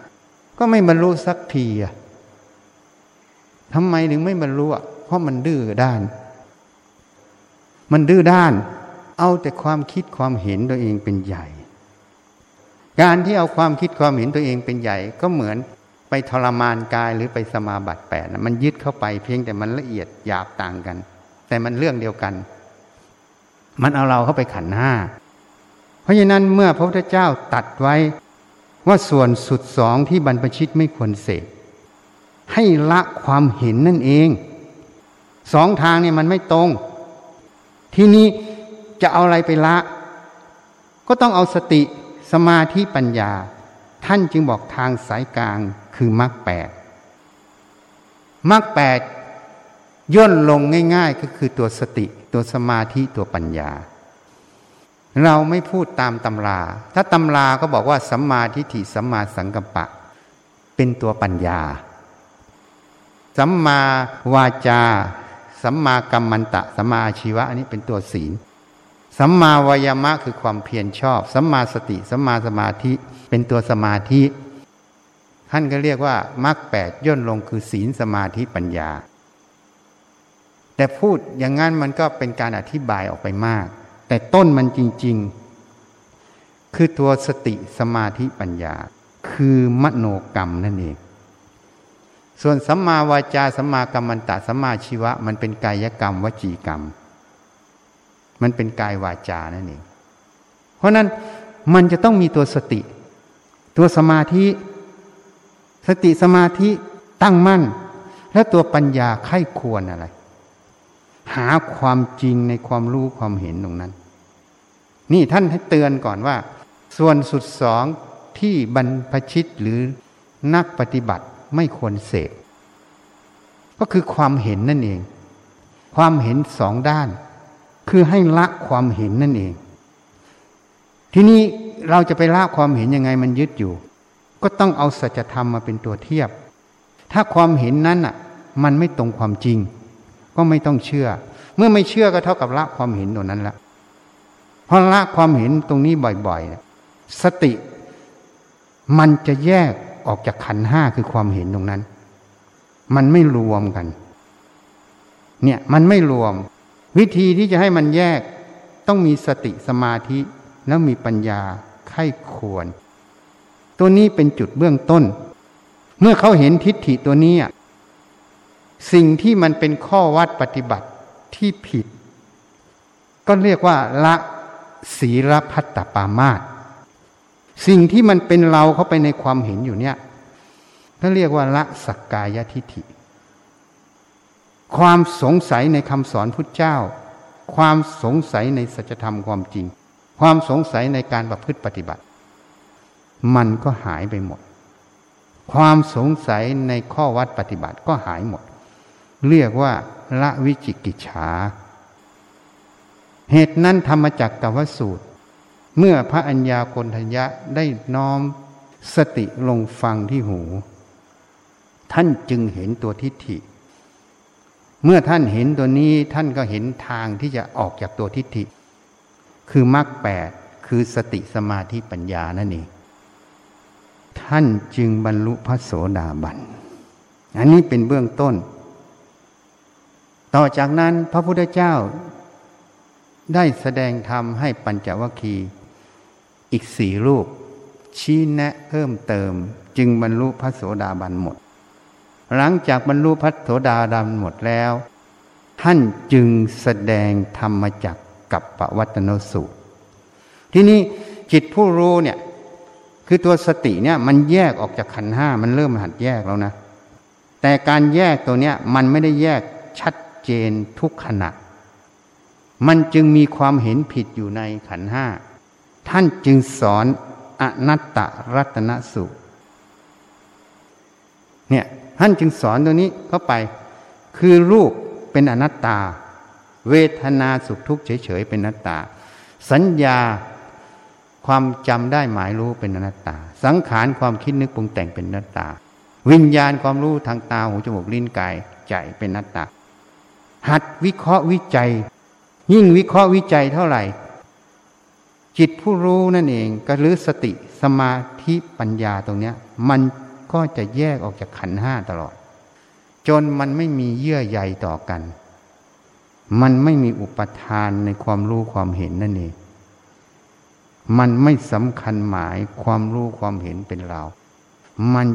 ก็ไม่บรรลุสักทีอะทำไมถึงไม่บรรลุอะเพราะมันดื้อด้าน มันดื้อด้าน เอาแต่ความคิดความเห็นตัวเองเป็นใหญ่ การที่เอาความคิดความเห็นตัวเองเป็นใหญ่ ก็เหมือนไปทรมานกายหรือไปสมาบัติแปดมันยึดเข้าไปเพียงแต่มันละเอียดหยาบต่างกัน แต่มันเรื่องเดียวกัน มันเอาเราเข้าไปขันห้า เพราะฉะนั้นเมื่อพระพุทธเจ้าตัดไว้ ว่าส่วนสุดสองที่บรรพชิตไม่ควรเสกให้ละความเห็นนั่นเอง สองทางเนี่ยมันไม่ตรง ที่นี้จะเอาอะไรไปละ ก็ต้องเอาสติสมาธิปัญญา ท่านจึงบอกทางสายกลางคือมรรคแปดมรรคแปดย่นลงง่าย ๆ ก็คือตัวสติตัวสมาธิตัวปัญญา เราไม่พูดตามตำรา ถ้าตำราก็บอกว่าสัมมาทิฏฐิสัมมาสังกัปปะ เป็นตัวปัญญา สัมมาวาจา สัมมากัมมันตะ สัมมาอาชีวะ อันนี้เป็นตัวศีล สัมมาวายามะคือความเพียรชอบ สัมมาสติ สัมมาสมาธิ เป็นตัวสมาธิ ท่านก็เรียกว่ามรรคแปดย่นลงคือศีลสมาธิปัญญา แต่พูดอย่างนั้นมันก็เป็นการอธิบายออกไปมาก แต่ต้นมันจริง ๆ คือตัวสติสมาธิปัญญา คือมโนกรรมนั่นเอง ส่วนสัมมาวาจาสัมมากัมมันตะสัมมาชีวะ มันเป็นกายกรรมวจีกรรม มันเป็นกายวาจานั่นเอง เพราะนั้นมันจะต้องมีตัวสติ ตัวสมาธิ สติสมาธิตั้งมั่น และตัวปัญญาไข้ควรอะไร หาความจริงในความรู้ความเห็นตรงนั้น นี่ท่านให้เตือนก่อนว่า ส่วนสุดสองที่บรรพชิตหรือนักปฏิบัติไม่ควรเสพก็คือความเห็นนั่นเอง ความเห็นสองด้าน คือให้ละความเห็นนั่นเอง ทีนี้เราจะไปละความเห็นยังไงมันยึดอยู่ ก็ต้องเอาสัจธรรมมาเป็นตัวเทียบ ถ้าความเห็นนั้นอะ มันไม่ตรงความจริง ก็ไม่ต้องเชื่อ เมื่อไม่เชื่อก็เท่ากับละความเห็นตรงนั้นละพอละความเห็นตรงนี้บ่อยๆสติมันจะแยกออกจากขันห้าคือความเห็นตรงนั้น มันไม่รวมกัน เนี่ยมันไม่รวม วิธีที่จะให้มันแยกต้องมีสติสมาธิแล้วมีปัญญาไข้ควร ตัวนี้เป็นจุดเบื้องต้น เมื่อเขาเห็นทิฏฐิตัวนี้ สิ่งที่มันเป็นข้อวัดปฏิบัติที่ผิด ก็เรียกว่าละศีลพัตตปามาตสิ่งที่มันเป็นเราเข้าไปในความเห็นอยู่เนี่ยก็เรียกว่าละสักกายทิฏฐิ ความสงสัยในคำสอนพุทธเจ้า ความสงสัยในสัจธรรมความจริง ความสงสัยในการประพฤติปฏิบัติ มันก็หายไปหมด ความสงสัยในข้อวัดปฏิบัติก็หายหมด เรียกว่าละวิจิกิจฉา เหตุนั้นธรรมจักกวสูตร เมื่อพระัญญาโกณทัญญะได้น้อมสติลงฟังที่หู ท่านจึงเห็นตัวทิฏฐิ เมื่อท่านเห็นตัวนี้ท่านก็เห็นทางที่จะออกจากตัวทิฏฐิ คือมรรคแปดคือสติสมาธิปัญญานั่นเองท่านจึงบรรลุพระโสดาบัน อันนี้เป็นเบื้องต้น ต่อจากนั้นพระพุทธเจ้า ได้แสดงธรรมให้ปัญจวัคคีย์อีกสี่รูป ชี้แนะเพิ่มเติม จึงบรรลุพระโสดาบันหมด หลังจากบรรลุพระโสดาบันหมดแล้ว ท่านจึงแสดงธรรมจักกับปวัตนสูตร ที่นี้จิตผู้รู้เนี่ยคือตัวสติเนี่ยมันแยกออกจากขันห้ามันเริ่มหัดแยกแล้วนะ แต่การแยกตัวเนี้ยมันไม่ได้แยกชัด เจนทุกขณะ มันจึงมีความเห็นผิดอยู่ในขันห้า ท่านจึงสอนอนัตตรัตนสุเนี่ยท่านจึงสอนตัวนี้เข้าไป คือรูปเป็นอนัตตา เวทนาสุขทุกข์เฉยๆเป็นอนัตตา สัญญาความจำได้หมายรู้เป็นอนัตตา สังขารความคิดนึกปรุงแต่งเป็นอนัตตา วิญญาณความรู้ทางตาหูจมูกลิ้นกายใจเป็นอนัตตา หัดวิเคราะห์วิจัย ยิ่งวิเคราะห์วิจัยเท่าไหร่ จิตผู้รู้นั่นเองก็หรือสติสมาธิปัญญาตรงเนี้ย มันก็จะแยกออกจากขันห้าตลอด จนมันไม่มีเยื่อใยต่อกัน มันไม่มีอุปทานในความรู้ความเห็นนั่นเองมันไม่สำคัญหมายความรู้ความเห็นเป็นเรา มัน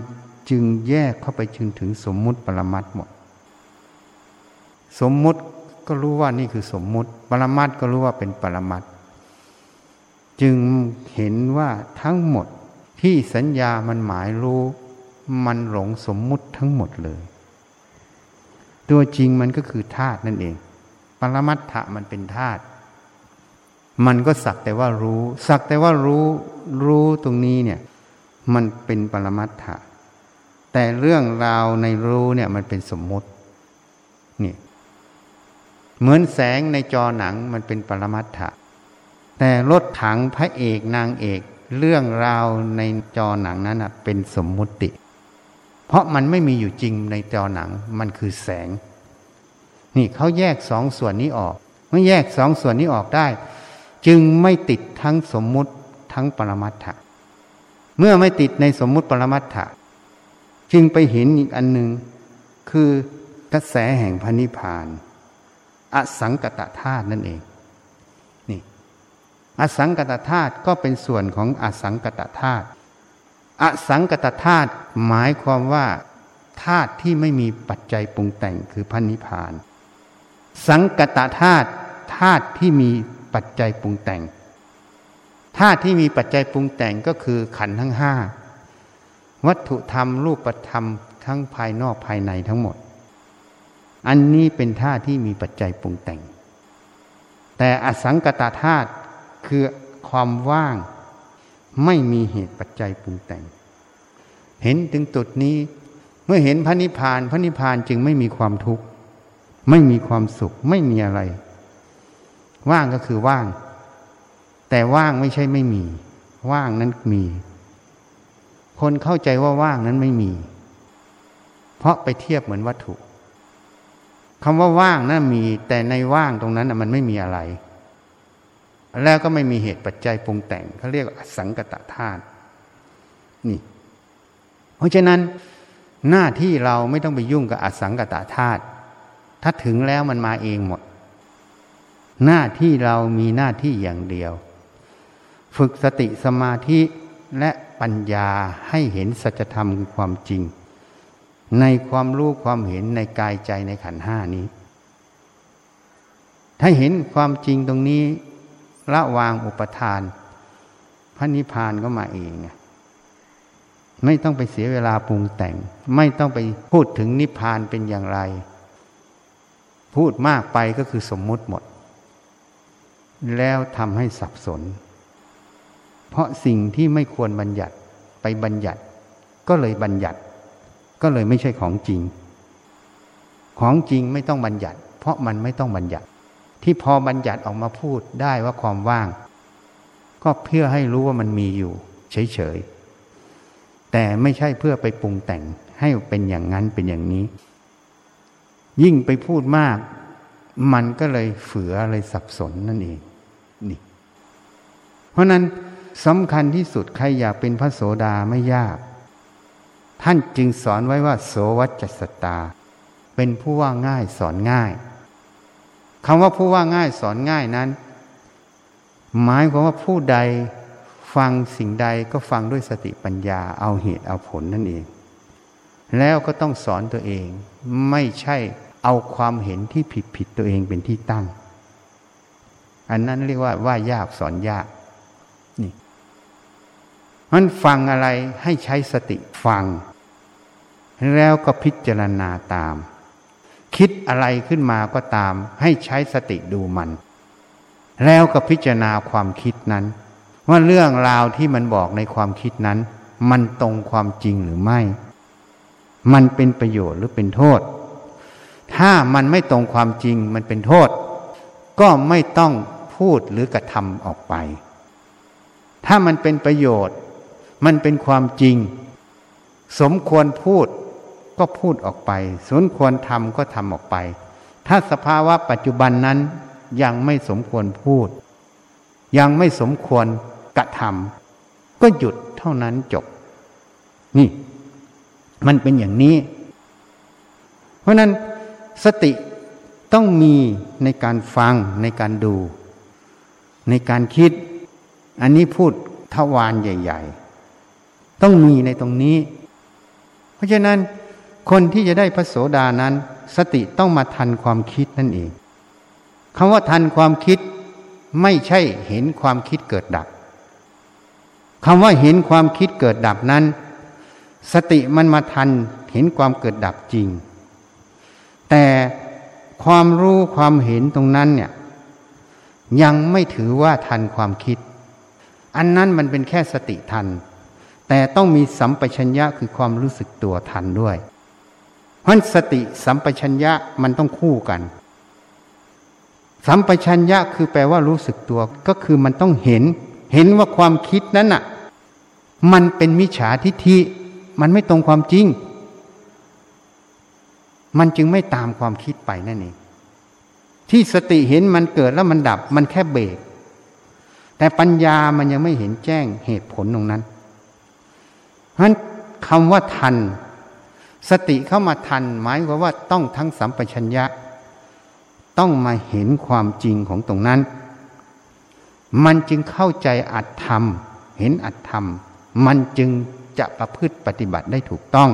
จึงแยกเข้าไปจึงถึงสมมุติปรมัตหมด สมมุติก็รู้ว่านี่คือสมมุติ ปรมัตก็รู้ว่าเป็นปรมัตจึงเห็นว่าทั้งหมดที่สัญญามันหมายรู้ มันหลงสมมุติทั้งหมดเลย ตัวจริงมันก็คือธาตุนั่นเอง ปรมัตถะมันเป็นธาตุมันก็สักแต่ว่ารู้ สักแต่ว่ารู้รู้ตรงนี้เนี่ย มันเป็นปรมัตถะแต่เรื่องราวในรู้เนี่ยมันเป็นสมมุติ เหมือนแสงในจอหนังมันเป็นปรมัตถะ แต่รถถังพระเอกนางเอก เรื่องราวในจอหนังนั้นเป็นสมมุติ เพราะมันไม่มีอยู่จริงในจอหนังมันคือแสง นี่เขาแยกสองส่วนนี้ออกเมื่อแยกสองส่วนนี้ออกได้ จึงไม่ติดทั้งสมมุติทั้งปรมัตถะ เมื่อไม่ติดในสมมุติปรมัตถะ จึงไปเห็นอีกอันหนึ่งคือกระแสแห่งพระนิพพาน อสังกตธาตุนั่นเองนี่อสังกตธาตุก็เป็นส่วนของอสังกตธาตุอสังกตธาตุหมายความว่าธาตุที่ไม่มีปัจจัยปรุงแต่งคือพระนิพพาน สังกตธาตุธาตุที่มีปัจจัยปรุงแต่งธาตุที่มีปัจจัยปรุงแต่งก็คือขันธ์ทั้งห้าวัตถุธรรมรูปธรรมทั้งภายนอกภายในทั้งหมด อันนี้เป็นธาตุที่มีปัจจัยปรุงแต่ง แต่อสังกตธาตุคือความว่างไม่มีเหตุปัจจัยปรุงแต่ง เห็นถึงจุดนี้ เมื่อเห็นพระนิพพานพระนิพพานจึงไม่มีความทุกข์ ไม่มีความสุขไม่มีอะไร ว่างก็คือว่าง แต่ว่างไม่ใช่ไม่มี ว่างนั้นมี คนเข้าใจว่าว่างนั้นไม่มี เพราะไปเทียบเหมือนวัตถุ คำว่าว่างนะั้นมีแต่ในว่างตรงนั้นมันไม่มีอะไร แล้วก็ไม่มีเหตุปัจจัยปรุงแต่งเขาเรียกอสังกตธาตุนี่ เพราะฉะนั้นหน้าที่เราไม่ต้องไปยุ่งกับอสังกตธาตุถ้าถึงแล้วมันมาเองหมด หน้าที่เรามีหน้าที่อย่างเดียว ฝึกสติสมาธิและปัญญาให้เห็นสัจธรรมคือความจริง ในความรู้ความเห็นในกายใจในขันห้านี้ ถ้าเห็นความจริงตรงนี้ละวางอุปทาน พระนิพพานก็มาเองไม่ต้องไปเสียเวลาปรุงแต่ง ไม่ต้องไปพูดถึงนิพพานเป็นอย่างไร พูดมากไปก็คือสมมุติหมด แล้วทำให้สับสน เพราะสิ่งที่ไม่ควรบัญญัติไปบัญญัติ ก็เลยบัญญัติ ก็เลยไม่ใช่ของจริง ของจริงไม่ต้องบัญญัติ เพราะมันไม่ต้องบัญญัติ ที่พอบัญญัติออกมาพูดได้ว่าความว่าง ก็เพื่อให้รู้ว่ามันมีอยู่เฉยๆ แต่ไม่ใช่เพื่อไปปรุงแต่งให้เป็นอย่างนั้นเป็นอย่างนี้ ยิ่งไปพูดมาก มันก็เลยเฝือเลยสับสนนั่นเองนี่ เพราะนั้นสำคัญที่สุดใครอยากเป็นพระโสดาไม่ยาก ท่านจึงสอนไว้ว่า โสวัจสตา เป็นผู้ว่าง่ายสอนง่ายคำว่าผู้ว่าง่ายสอนง่ายนั้น หมายความว่าผู้ใดฟังสิ่งใดก็ฟังด้วยสติปัญญาเอาเหตุเอาผลนั่นเอง แล้วก็ต้องสอนตัวเอง ไม่ใช่เอาความเห็นที่ผิดผิดตัวเองเป็นที่ตั้ง อันนั้นเรียกว่าว่ายากสอนยากนี่มันฟังอะไรให้ใช้สติฟัง แล้วก็พิจารณาตาม คิดอะไรขึ้นมาก็ตาม ให้ใช้สติดูมัน แล้วก็พิจารณาความคิดนั้น ว่าเรื่องราวที่มันบอกในความคิดนั้น มันตรงความจริงหรือไม่ มันเป็นประโยชน์หรือเป็นโทษ ถ้ามันไม่ตรงความจริงมันเป็นโทษ ก็ไม่ต้องพูดหรือกระทำออกไป ถ้ามันเป็นประโยชน์ มันเป็นความจริง สมควรพูด ก็พูดออกไป สมควรทำก็ทำออกไป ถ้าสภาวะปัจจุบันนั้นยังไม่สมควรพูด ยังไม่สมควรกระทำก็หยุดเท่านั้นจบ นี่ มันเป็นอย่างนี้ เพราะนั้นสติต้องมีในการฟังในการดู ในการคิด อันนี้พูดทวารใหญ่ ๆ ต้องมีในตรงนี้ เพราะฉะนั้น คนที่จะได้พระโสดานั้น สติต้องมาทันความคิดนั่นเองคำว่าทันความคิดไม่ใช่เห็นความคิดเกิดดับคำว่าเห็นความคิดเกิดดับนั้น สติมันมาทันเห็นความเกิดดับจริง แต่ความรู้ความเห็นตรงนั้นเนี่ยยังไม่ถือว่าทันความคิด อันนั้นมันเป็นแค่สติทัน แต่ต้องมีสัมปชัญญะคือความรู้สึกตัวทันด้วย เพราะสติสัมปชัญญะมันต้องคู่กัน สัมปชัญญะคือแปลว่ารู้สึกตัว ก็คือมันต้องเห็น เห็นว่าความคิดนั้นน่ะ มันเป็นมิจฉาทิฏฐิมันไม่ตรงความจริง มันจึงไม่ตามความคิดไปนั่นเองที่สติเห็นมันเกิดแล้วมันดับ มันแค่เบรกแต่ปัญญามันยังไม่เห็นแจ้งเหตุผลตรงนั้นเพราะฉะนั้นคำว่าทัน สติเข้ามาทันหมายความว่าต้องทั้งสัมปชัญญะ ต้องมาเห็นความจริงของตรงนั้น มันจึงเข้าใจอัตธรรม เห็นอัตธรรม มันจึงจะประพฤติปฏิบัติได้ถูกต้อง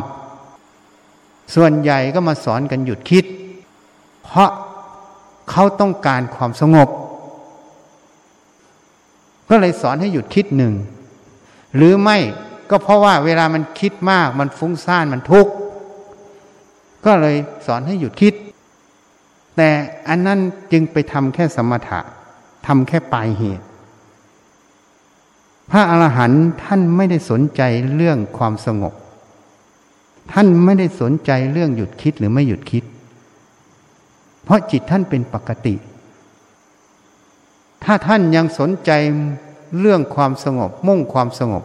ส่วนใหญ่ก็มาสอนกันหยุดคิด เพราะเขาต้องการความสงบ ก็เลยสอนให้หยุดคิดหนึ่ง หรือไม่ก็เพราะว่าเวลามันคิดมากมันฟุ้งซ่านมันทุกข์ ก็เลยสอนให้หยุดคิด แต่อันนั้นจึงไปทำแค่สมถะทำแค่ปลายเหตุ พระอรหันต์ท่านไม่ได้สนใจเรื่องความสงบ ท่านไม่ได้สนใจเรื่องหยุดคิดหรือไม่หยุดคิด เพราะจิตท่านเป็นปกติ ถ้าท่านยังสนใจเรื่องความสงบมุ่งความสงบ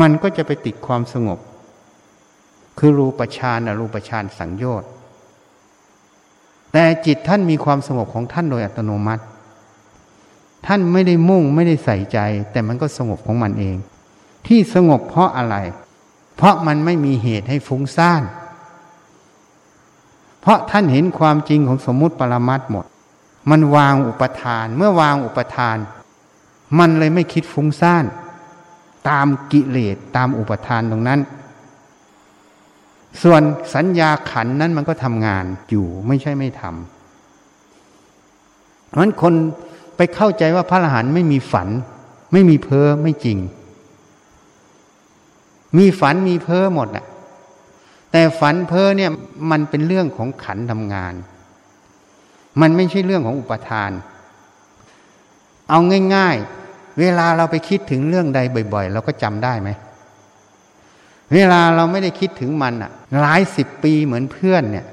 มันก็จะไปติดความสงบ คือรูปฌานอรูปฌานสังโยชน์ แต่จิตท่านมีความสงบของท่านโดยอัตโนมัติ ท่านไม่ได้มุ่งไม่ได้ใส่ใจ แต่มันก็สงบของมันเอง ที่สงบเพราะอะไร เพราะมันไม่มีเหตุให้ฟุ้งซ่านเพราะท่านเห็นความจริงของสมมุติปรมัตหมด มันวางอุปทาน เมื่อวางอุปทาน มันเลยไม่คิดฟุ้งซ่าน ตามกิเลสตามอุปทานตรงนั้น ส่วนสัญญาขันนั้นมันก็ทำงานอยู่ไม่ใช่ไม่ทำเพราะฉะนั้นคนไปเข้าใจว่าพระอรหันต์ไม่มีฝัน ไม่มีเพ้อไม่จริง มีฝันมีเพ้อหมดแหละแต่ฝันเพ้อเนี่ยมันเป็นเรื่องของขันทำงาน มันไม่ใช่เรื่องของอุปทาน เอาง่าย ๆ เวลาเราไปคิดถึงเรื่องใดบ่อย ๆ เราก็จำได้ไหม เวลาเราไม่ได้คิดถึงมันอะหลายสิบปีเหมือนเพื่อนเนี่ย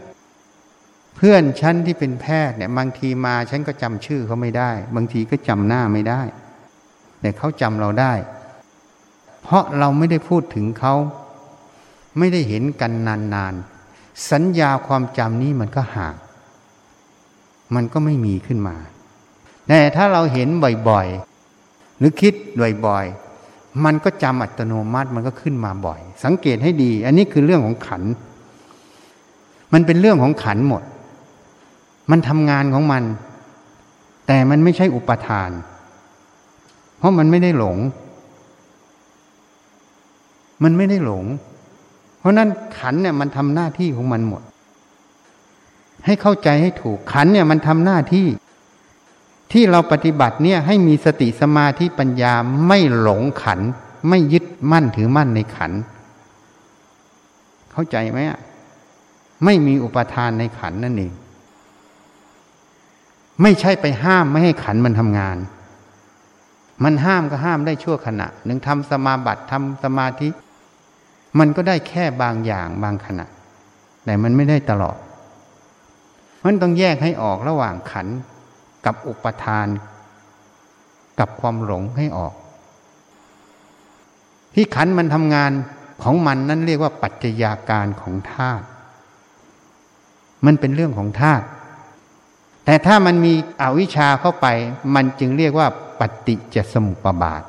เพื่อนฉันที่เป็นแพทย์เนี่ย บางทีมาฉันก็จำชื่อเขาไม่ได้ บางทีก็จำหน้าไม่ได้ แต่เขาจำเราได้ เพราะเราไม่ได้พูดถึงเขาไม่ได้เห็นกันนานๆ สัญญาความจำนี้มันก็ห่าง มันก็ไม่มีขึ้นมา แต่ถ้าเราเห็นบ่อยๆ หรือคิดบ่อยๆ มันก็จำอัตโนมัติมันก็ขึ้นมาบ่อย สังเกตให้ดี อันนี้คือเรื่องของขัน มันเป็นเรื่องของขันหมด มันทำงานของมัน แต่มันไม่ใช่อุปทาน เพราะมันไม่ได้หลง มันไม่ได้หลง เพราะนั้นขันเนี่ยมันทำหน้าที่ของมันหมด ให้เข้าใจให้ถูกขันเนี่ยมันทำหน้าที่ ที่เราปฏิบัติเนี่ยให้มีสติสมาธิปัญญาไม่หลงขัน ไม่ยึดมั่นถือมั่นในขัน เข้าใจไหมอะไม่มีอุปทานในขันนั่นเอง ไม่ใช่ไปห้ามไม่ให้ขันมันทำงาน มันห้ามก็ห้ามได้ชั่วขณะ หนึ่งทำสมาบัติทำสมาธิ มันก็ได้แค่บางอย่างบางขณะ แต่มันไม่ได้ตลอดมันต้องแยกให้ออกระหว่างขัน กับอุปทาน กับความหลงให้ออก ที่ขันมันทำงานของมันนั่นเรียกว่าปัจจัยาการของธาตุมันเป็นเรื่องของธาตุแต่ถ้ามันมีอวิชชาเข้าไป มันจึงเรียกว่าปฏิจจสมุปบาท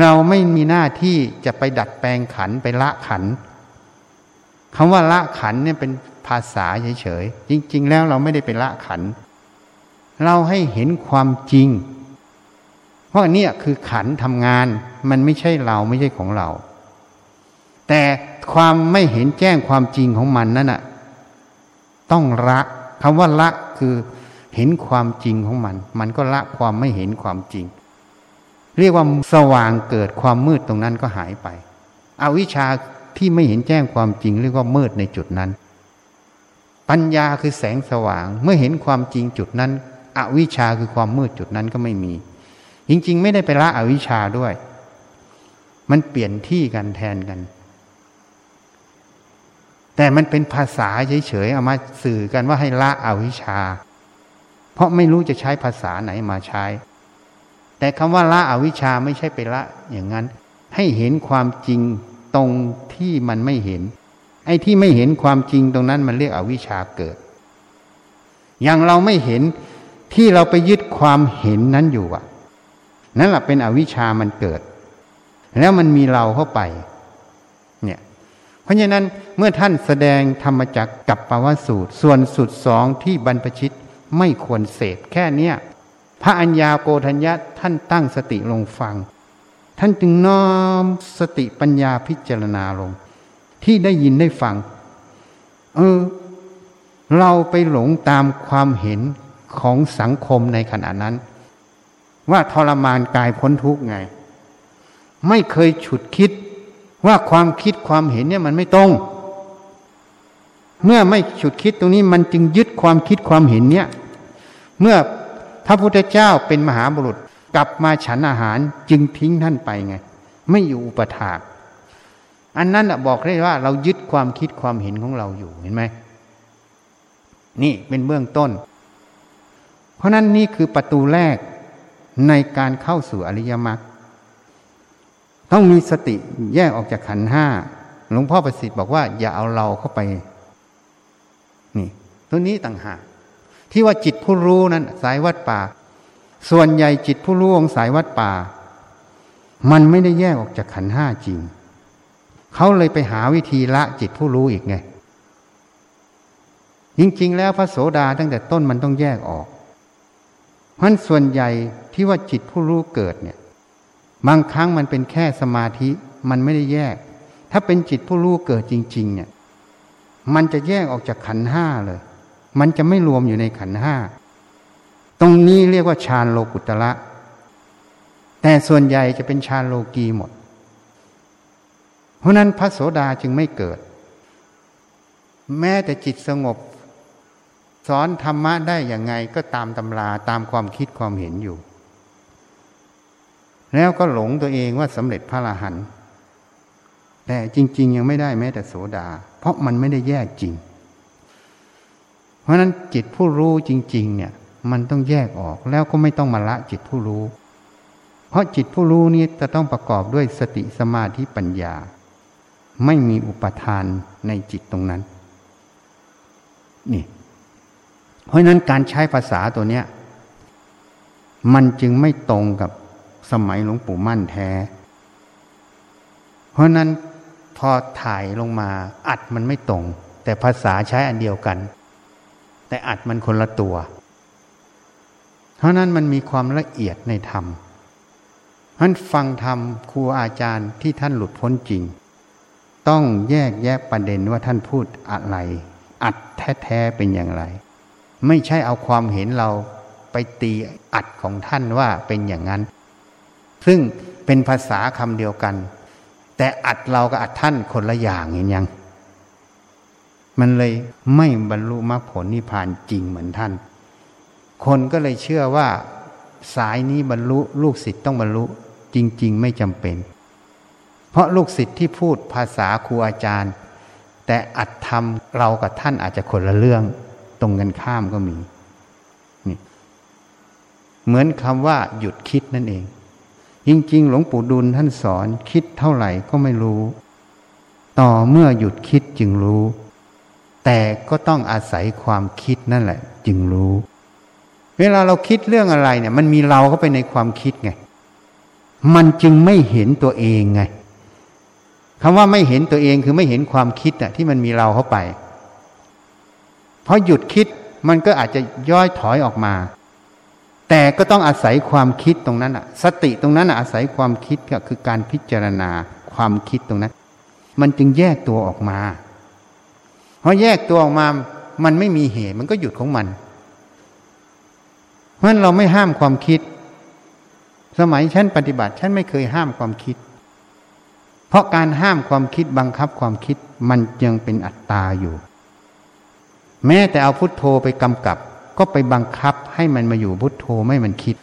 เราไม่มีหน้าที่จะไปดัดแปลงขันไปละขันคำว่าละขันเนี่ยเป็นภาษาเฉยๆจริง ๆ แล้วเราไม่ได้ไปละขัน เราให้เห็นความจริง เพราะเนี่ยคือขันทำงาน มันไม่ใช่เราไม่ใช่ของเรา แต่ความไม่เห็นแจ้งความจริงของมันนั่นน่ะต้องละคำว่าละคือเห็นความจริงของมัน มันก็ละความไม่เห็นความจริง เรียกว่าสว่างเกิดความมืดตรงนั้นก็หายไป อวิชชาที่ไม่เห็นแจ้งความจริง เรียกว่ามืดในจุดนั้น ปัญญาคือแสงสว่าง เมื่อเห็นความจริงจุดนั้น อวิชชาคือความมืดจุดนั้นก็ไม่มี จริง ๆ ไม่ได้ไปละอวิชชาด้วย มันเปลี่ยนที่กันแทนกัน แต่มันเป็นภาษาเฉยๆเอามาสื่อกันว่าให้ละอวิชชา เพราะไม่รู้จะใช้ภาษาไหนมาใช้ แต่คำว่าละอวิชชาไม่ใช่ไปละอย่างนั้น ให้เห็นความจริงตรงที่มันไม่เห็น ไอ้ที่ไม่เห็นความจริงตรงนั้นมันเรียกอวิชชาเกิดอย่างเราไม่เห็น ที่เราไปยึดความเห็นนั้นอยู่อะ นั่นแหละเป็นอวิชามันเกิด แล้วมันมีเราเข้าไป เนี่ย เพราะฉะนั้นเมื่อท่านแสดงธรรมจักกับปวสูตร ส่วนสุดสองที่บรรพชิตไม่ควรเสพแค่เนี้ยพระอัญญาโกธัญญะท่านตั้งสติลงฟัง ท่านจึงน้อมสติปัญญาพิจารณาลง ที่ได้ยินได้ฟัง เออ เราไปหลงตามความเห็น ของสังคมในขณะนั้น ว่าทรมานกายพ้นทุกข์ไง ไม่เคยฉุดคิดว่าความคิดความเห็นเนี่ยมันไม่ตรง เมื่อไม่ฉุดคิดตรงนี้มันจึงยึดความคิดความเห็นเนี่ย เมื่อพระพุทธเจ้าเป็นมหาบุรุษกลับมาฉันอาหารจึงทิ้งท่านไปไง ไม่อยู่อุปถากอันนั้นบอกได้ว่าเรายึดความคิดความเห็นของเราอยู่เห็นไหมนี่เป็นเบื้องต้น เพราะนั้นนี่คือประตูแรกในการเข้าสู่อริยมรรคต้องมีสติแยกออกจากขันห้าหลวงพ่อประสิทธิ์บอกว่าอย่าเอาเราเข้าไป นี่ตัวนี้ต่างหากที่ว่าจิตผู้รู้นั้น สายวัดป่า ส่วนใหญ่จิตผู้รู้ของสายวัดป่า มันไม่ได้แยกออกจากขันห้าจริง เขาเลยไปหาวิธีละจิตผู้รู้อีกไงจริงๆแล้วพระโสดาตั้งแต่ต้นมันต้องแยกออก ราะส่วนใหญ่ที่ว่าจิตผู้รู้เกิดเนี่ย บางครั้งมันเป็นแค่สมาธิมันไม่ได้แยก ถ้าเป็นจิตผู้รู้เกิดจริง ๆ เนี่ย มันจะแยกออกจากขันห้าเลย มันจะไม่รวมอยู่ในขันห้าตรงนี้เรียกว่าฌานโลกุตระแต่ส่วนใหญ่จะเป็นฌานโลกีหมด เพราะนั้นพระโสดาจึงไม่เกิด แม้แต่จิตสงบ สอนธรรมะได้อย่างไงก็ตามตำราตามความคิดความเห็นอยู่ แล้วก็หลงตัวเองว่าสำเร็จพระอรหันต์แต่จริง ๆ ยังไม่ได้แม้แต่โสดา เพราะมันไม่ได้แยกจริง เพราะนั้นจิตผู้รู้จริง ๆ เนี่ย มันต้องแยกออกแล้วก็ไม่ต้องมาละจิตผู้รู้ เพราะจิตผู้รู้นี้จะต้องประกอบด้วยสติสมาธิปัญญา ไม่มีอุปทานในจิตตรงนั้น นี่ เพราะนั้นการใช้ภาษาตัวเนี้ยมันจึงไม่ตรงกับสมัยหลวงปู่มั่นแท้ เพราะนั้นพอถ่ายลงมาอัดมันไม่ตรง แต่ภาษาใช้อันเดียวกัน แต่อัดมันคนละตัว เพราะนั้นมันมีความละเอียดในธรรมท่านฟังธรรมครูอาจารย์ที่ท่านหลุดพ้นจริง ต้องแยกแยะประเด็นว่าท่านพูดอะไร อัดแท้ๆเป็นอย่างไร ไม่ใช่เอาความเห็นเราไปตีอัดของท่านว่าเป็นอย่างนั้น ซึ่งเป็นภาษาคำเดียวกัน แต่อัดเรากับอัดท่านคนละอย่างเห็นยัง มันเลยไม่บรรลุมรรคผลนิพพานจริงเหมือนท่าน คนก็เลยเชื่อว่า สายนี้บรรลุลูกศิษย์ต้องบรรลุจริง ๆ ไม่จำเป็น เพราะลูกศิษย์ที่พูดภาษาครูอาจารย์ แต่อัดทำเรากับท่านอาจจะคนละเรื่อง ตรงกันข้ามก็มีนี่เหมือนคำว่าหยุดคิดนั่นเอง จริง ๆ หลวงปู่ดุลท่านสอนคิดเท่าไหร่ก็ไม่รู้ ต่อเมื่อหยุดคิดจึงรู้ แต่ก็ต้องอาศัยความคิดนั่นแหละ จึงรู้ เวลาเราคิดเรื่องอะไรเนี่ย มันมีเราเข้าไปในความคิดไง มันจึงไม่เห็นตัวเองไงคำว่าไม่เห็นตัวเองคือไม่เห็นความคิดอะที่มันมีเราเข้าไป เพราะหยุดคิดมันก็อาจจะย่อยถอยออกมา แต่ก็ต้องอาศัยความคิดตรงนั้นอะสติตรงนั้นอาศัยความคิดก็คือการพิจารณาความคิดตรงนั้น มันจึงแยกตัวออกมาพอแยกตัวออกมา มันไม่มีเหตุมันก็หยุดของมัน เพราะฉะนั้นเราไม่ห้ามความคิด สมัยฉันปฏิบัติฉันไม่เคยห้ามความคิด เพราะการห้ามความคิดบังคับความคิดมันยังเป็นอัตตาอยู่ แม้แต่เอาพุทโธไปกำกับ ก็ไปบังคับให้มันมาอยู่พุทโธไม่มันคิด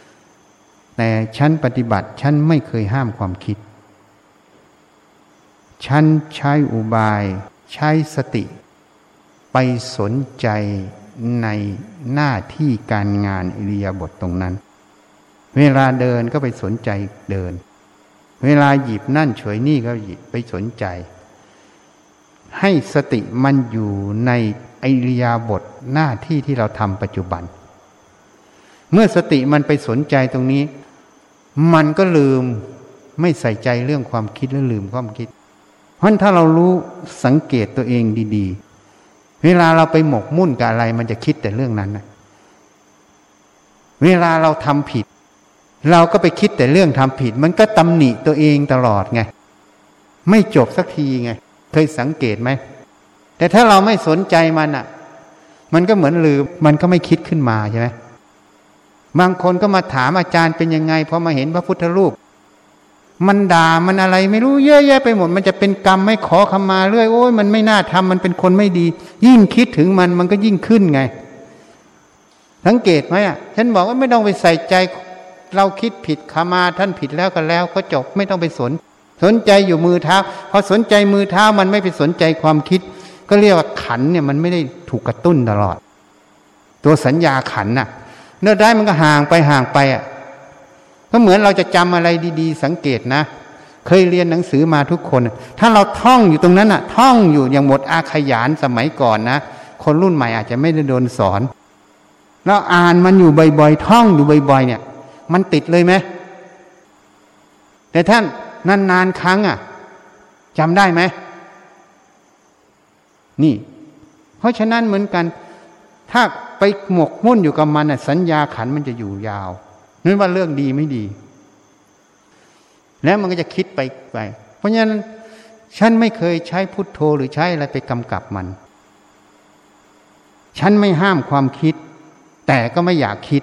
แต่ฉันปฏิบัติฉันไม่เคยห้ามความคิด ฉันใช้อุบาย ใช้สติ ไปสนใจในหน้าที่การงานอิริยาบถตรงนั้น เวลาเดินก็ไปสนใจเดิน เวลาหยิบนั่นเฉยนี่ก็หยิบไปสนใจ ให้สติมันอยู่ใน อิริยาบถหน้าที่ที่เราทำปัจจุบัน เมื่อสติมันไปสนใจตรงนี้ มันก็ลืมไม่ใส่ใจเรื่องความคิดและลืมความคิด เพราะถ้าเรารู้สังเกตตัวเองดีๆ เวลาเราไปหมกมุ่นกับอะไร มันจะคิดแต่เรื่องนั้นนะเวลาเราทำผิด เราก็ไปคิดแต่เรื่องทำผิด มันก็ตำหนิตัวเองตลอดไง ไม่จบสักทีไง เคยสังเกตไหม แต่ถ้าเราไม่สนใจมันอะ มันก็เหมือนลืม มันก็ไม่คิดขึ้นมาใช่ไหมบางคนก็มาถามอาจารย์เป็นยังไงพอมาเห็นพระพุทธรูป มันด่ามันอะไรไม่รู้เยอะแยะไปหมด มันจะเป็นกรรมไม่ขอขมาเรื่อยโอ้ยมันไม่น่าทำมันเป็นคนไม่ดี ยิ่งคิดถึงมันมันก็ยิ่งขึ้นไง สังเกตไหมอะ ฉันบอกว่าไม่ต้องไปใส่ใจ เราคิดผิดขมาท่านผิดแล้วก็แล้ว ก็จบไม่ต้องไปสน สนใจอยู่มือเท้าพอสนใจมือเท้ามันไม่ไปสนใจความคิด ก็เรียกว่าขันเนี่ยมันไม่ได้ถูกกระตุ้นตลอด ตัวสัญญาขันน่ะเนื้อได้มันก็ห่างไปห่างไปอะก็เหมือนเราจะจำอะไรดี ๆ สังเกตนะ เคยเรียนหนังสือมาทุกคน ถ้าเราท่องอยู่ตรงนั้นอะ ท่องอยู่อย่างหมดอาขยานสมัยก่อนนะ คนรุ่นใหม่อาจจะไม่ได้โดนสอน แล้วอ่านมันอยู่บ่อยๆท่องอยู่บ่อยๆเนี่ย มันติดเลยไหมแต่ท่านนานๆครั้งอะจำได้ไหม นี่ เพราะฉะนั้นเหมือนกัน ถ้าไปหมกมุ่นอยู่กับมันสัญญาขันมันจะอยู่ยาวนั่นว่าเรื่องดีไม่ดี แล้วมันก็จะคิดไปไป เพราะฉะนั้นฉันไม่เคยใช้พุทโธหรือใช้อะไรไปกำกับมัน ฉันไม่ห้ามความคิด แต่ก็ไม่อยากคิด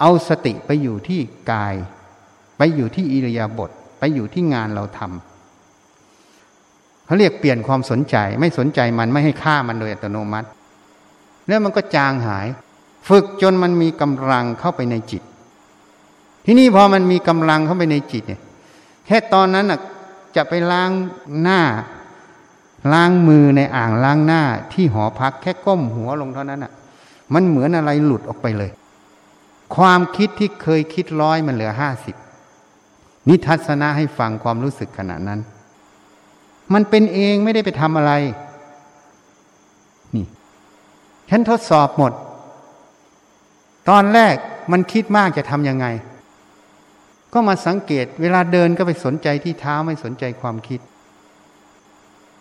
เอาสติไปอยู่ที่กาย ไปอยู่ที่อิริยาบถไปอยู่ที่งานเราทำ เขาเรียกเปลี่ยนความสนใจ ไม่สนใจมันไม่ให้ฆ่ามันโดยอัตโนมัติ แล้วมันก็จางหาย ฝึกจนมันมีกำลังเข้าไปในจิต ที่นี่พอมันมีกำลังเข้าไปในจิตเนี่ยแค่ตอนนั้นน่ะจะไปล้างหน้า ล้างมือในอ่างล้างหน้าที่หอพักแค่ก้มหัวลงเท่านั้นน่ะ มันเหมือนอะไรหลุดออกไปเลย ความคิดที่เคยคิดร้อยมันเหลือห้าสิบนิทัศนะให้ฟังความรู้สึกขณะนั้น มันเป็นเองไม่ได้ไปทำอะไร นี่ฉันทดสอบหมด ตอนแรกมันคิดมากจะทำยังไง ก็มาสังเกต เวลาเดินก็ไปสนใจที่เท้าไม่สนใจความคิด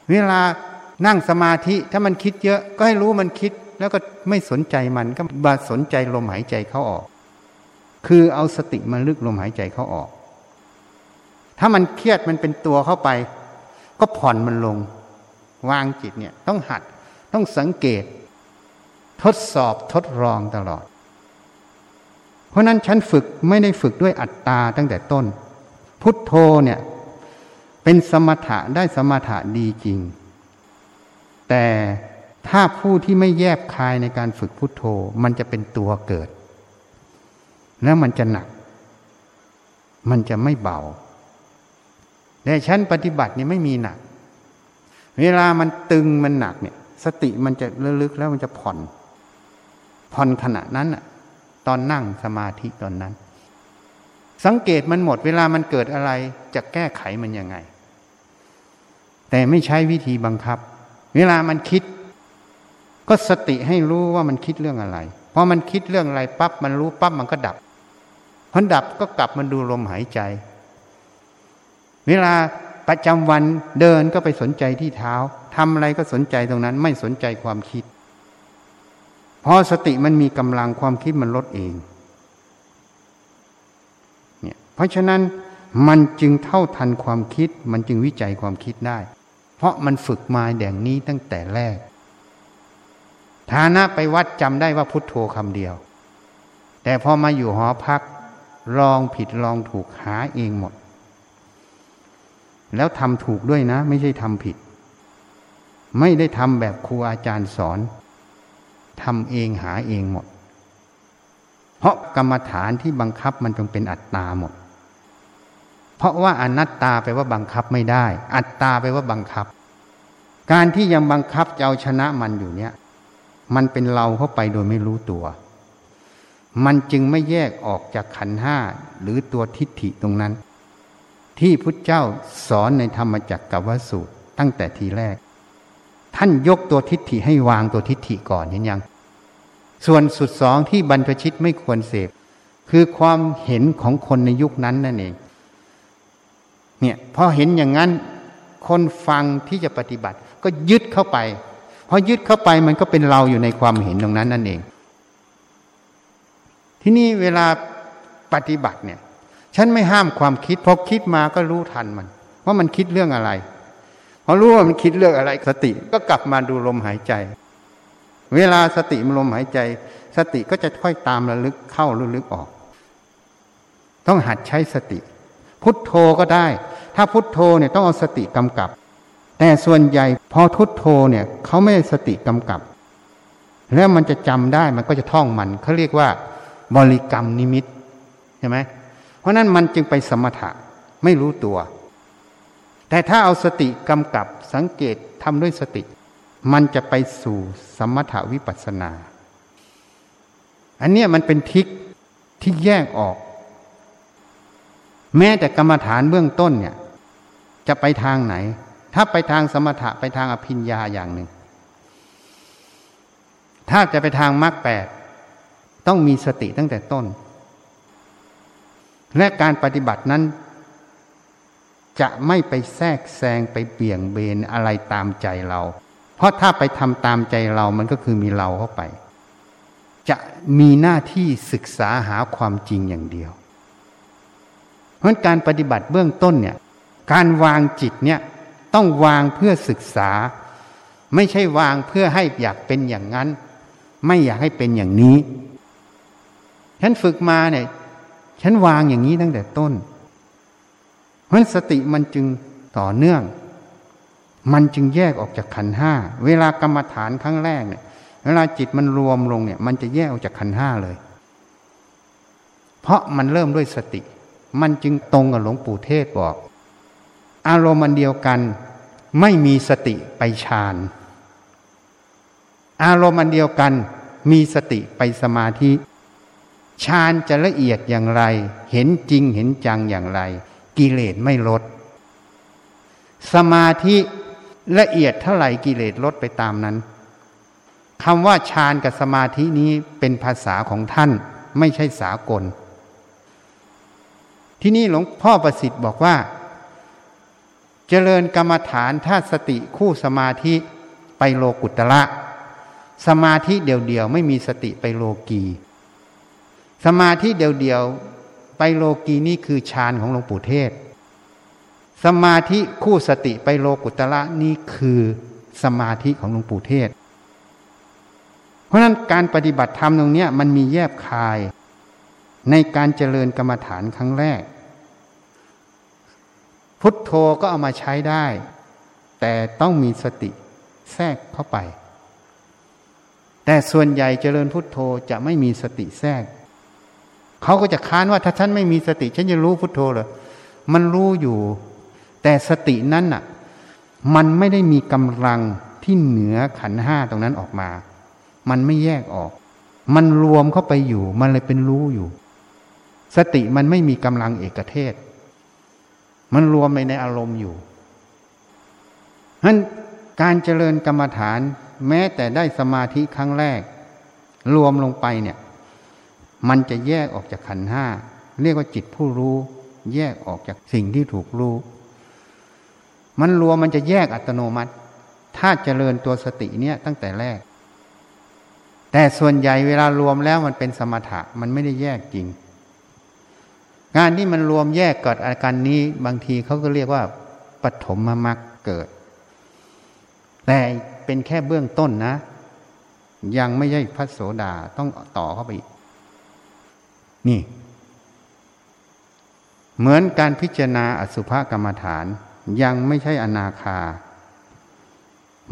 เวลานั่งสมาธิถ้ามันคิดเยอะก็ให้รู้มันคิด แล้วก็ไม่สนใจมันก็บาสนใจลมหายใจเขาออก คือเอาสติมาลึกลมหายใจเขาออก ถ้ามันเครียดมันเป็นตัวเข้าไป ก็ผ่อนมันลง วางจิตเนี่ยต้องหัดต้องสังเกต ทดสอบทดลองตลอด เพราะนั้นฉันฝึกไม่ได้ฝึกด้วยอัตตาตั้งแต่ต้น พุทโธเนี่ยเป็นสมถะได้สมถะดีจริง แต่ถ้าผู้ที่ไม่แยบคายในการฝึกพุทโธ มันจะเป็นตัวเกิด แล้วมันจะหนัก มันจะไม่เบา แต่ฉันปฏิบัตินี่ไม่มีหนัก เวลามันตึงมันหนักเนี่ย สติมันจะระลึกแล้วมันจะผ่อน ผ่อนขณะนั้นอะตอนนั่งสมาธิตอนนั้น สังเกตมันหมด เวลามันเกิดอะไร จะแก้ไขมันยังไง แต่ไม่ใช้วิธีบังคับ เวลามันคิด ก็สติให้รู้ว่ามันคิดเรื่องอะไรพอมันคิดเรื่องอะไรปั๊บมันรู้ปั๊บมันก็ดับพอดับก็กลับมาดูลมหายใจ เวลาประจำวันเดินก็ไปสนใจที่เท้าทำอะไรก็สนใจตรงนั้น ไม่สนใจความคิดพอสติมันมีกำลังความคิดมันลดเองเนี่ยเพราะฉะนั้นมันจึงเท่าทันความคิด มันจึงวิจัยความคิดได้ เพราะมันฝึกมาแด่งนี้ตั้งแต่แรก ฐานะไปวัดจำได้ว่าพุทโธคำเดียว แต่พอมาอยู่หอพักลองผิดลองถูกหาเองหมด แล้วทำถูกด้วยนะ ไม่ใช่ทำผิด ไม่ได้ทำแบบครูอาจารย์สอนทำเองหาเองหมด เพราะกรรมฐานที่บังคับมันจงเป็นอัตตาหมด เพราะว่าอนัตตาไปว่าบังคับไม่ได้ อัตตาไปว่าบังคับ การที่ยังบังคับจะเอาชนะมันอยู่เนี้ยมันเป็นเราเข้าไปโดยไม่รู้ตัว มันจึงไม่แยกออกจากขันห้าหรือตัวทิฏฐิตรงนั้น ที่พุทธเจ้าสอนในธรรมจักรกับวสูตรตั้งแต่ทีแรก ท่านยกตัวทิฏฐิให้วางตัวทิฏฐิก่อนเห็นยัง ส่วนสุดสองที่บรรพชิตไม่ควรเสพ คือความเห็นของคนในยุคนั้นนั่นเองเนี่ยพอเห็นอย่างนั้นคนฟังที่จะปฏิบัติ ก็ยึดเข้าไปพอยึดเข้าไปมันก็เป็นเราอยู่ในความเห็นตรงนั้นนั่นเอง ที่นี่เวลาปฏิบัติเนี่ย ฉันไม่ห้ามความคิดพอคิดมาก็รู้ทันมัน ว่ามันคิดเรื่องอะไรพอรู้ว่ามันคิดเรื่องอะไรสติก็กลับมาดูลมหายใจ เวลาสติมลมหายใจ สติก็จะค่อยตามระลึกเข้าระลึกออก ต้องหัดใช้สติ พุทโธก็ได้ ถ้าพุทโธเนี่ยต้องเอาสติกำกับ แต่ส่วนใหญ่พอทุตโธเนี่ยเขาไม่สติกำกับ แล้วมันจะจำได้มันก็จะท่องมันเขาเรียกว่า บริกรรมนิมิตใช่ไหม เพราะนั้นมันจึงไปสมถะไม่รู้ตัว แต่ถ้าเอาสติกำกับสังเกตทำด้วยสติ มันจะไปสู่สมถะวิปัสนา อันนี้มันเป็นทิกที่แยกออก แม้แต่กรรมฐานเบื้องต้นเนี่ย จะไปทางไหน ถ้าไปทางสมถะไปทางอภิญญาอย่างหนึ่ง ถ้าจะไปทางมรรคแปดต้องมีสติตั้งแต่ต้น และการปฏิบัตินั้น จะไม่ไปแทรกแซงไปเบี่ยงเบนอะไรตามใจเรา เพราะถ้าไปทำตามใจเรามันก็คือมีเราเข้าไป จะมีหน้าที่ศึกษาหาความจริงอย่างเดียว เพราะการปฏิบัติเบื้องต้นเนี่ย การวางจิตเนี่ยต้องวางเพื่อศึกษา ไม่ใช่วางเพื่อให้อยากเป็นอย่างนั้น ไม่อยากให้เป็นอย่างนี้ฉันฝึกมาเนี่ย ฉันวางอย่างนี้ตั้งแต่ต้น เพราะสติมันจึงต่อเนื่อง มันจึงแยกออกจากขันห้า เวลากรรมฐานครั้งแรกเนี่ย เวลาจิตมันรวมลงเนี่ย มันจะแยกออกจากขันห้าเลย เพราะมันเริ่มด้วยสติ มันจึงตรงกับหลวงปู่เทศบอก อารมณ์อันเดียวกันไม่มีสติไปฌานอารมณ์อันเดียวกันมีสติไปสมาธิ ฌานจะละเอียดอย่างไร เห็นจริงเห็นจังอย่างไร กิเลสไม่ลด สมาธิละเอียดเท่าไหร่กิเลสลดไปตามนั้นคำว่าฌานกับสมาธินี้เป็นภาษาของท่านไม่ใช่สากล ที่นี่หลวงพ่อประสิทธิ์บอกว่า เจริญกรรมฐานถ้าสติคู่สมาธิไปโลกุตระสมาธิเดียวๆไม่มีสติไปโลกี สมาธิเดียวๆไปโลกีนี่คือฌานของหลวงปู่เทศ สมาธิคู่สติไปโลกุตระนี่คือสมาธิของหลวงปู่เทศ เพราะนั้นการปฏิบัติธรรมตรงนี้มันมีแยบคาย ในการเจริญกรรมฐานครั้งแรก พุทโธก็เอามาใช้ได้ แต่ต้องมีสติแทรกเข้าไป แต่ส่วนใหญ่เจริญพุทโธจะไม่มีสติแทรก เขาก็จะค้านว่าถ้าฉันไม่มีสติ ฉันจะรู้พุทโธเหรอมันรู้อยู่ แต่สตินั้นน่ะ มันไม่ได้มีกำลังที่เหนือขันห้าตรงนั้นออกมา มันไม่แยกออก มันรวมเข้าไปอยู่ มันเลยเป็นรู้อยู่ สติมันไม่มีกำลังเอกเทศ มันรวมไปในอารมณ์อยู่ฉะนั้นการเจริญกรรมฐาน แม้แต่ได้สมาธิครั้งแรก รวมลงไปเนี่ย มันจะแยกออกจากขันห้าเรียกว่าจิตผู้รู้ แยกออกจากสิ่งที่ถูกรู้ มันรวมมันจะแยกอัตโนมัติ ถ้าเจริญตัวสติเนี่ยตั้งแต่แรก แต่ส่วนใหญ่เวลารวมแล้วมันเป็นสมถะมันไม่ได้แยกจริง งานที่มันรวมแยกกิดอาการนี้บางทีเขาก็เรียกว่าปฐมมรรคเกิด แต่เป็นแค่เบื้องต้นนะ ยังไม่ใช่พระโสดาต้องต่อเข้าไปอีก นี่ เหมือนการพิจารณาอสุภกรรมฐานยังไม่ใช่อนาคา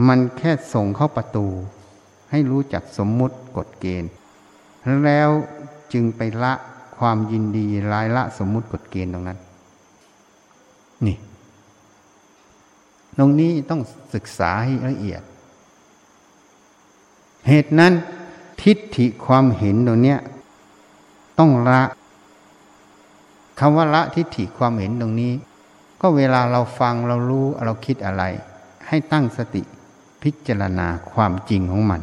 มันแค่ส่งเข้าประตู ให้รู้จักสมมุติกฎเกณฑ์ แล้วจึงไปละความยินดีรายละสมมุติกฎเกณฑ์ตรงนั้น นี่ ตรงนี้ต้องศึกษาให้ละเอียด เหตุนั้นทิฏฐิความเห็นตรงเนี้ย ต้องละคำว่าละทิฏฐิความเห็นตรงนี้ ก็เวลาเราฟังเรารู้เราคิดอะไร ให้ตั้งสติพิจารณาความจริงของมัน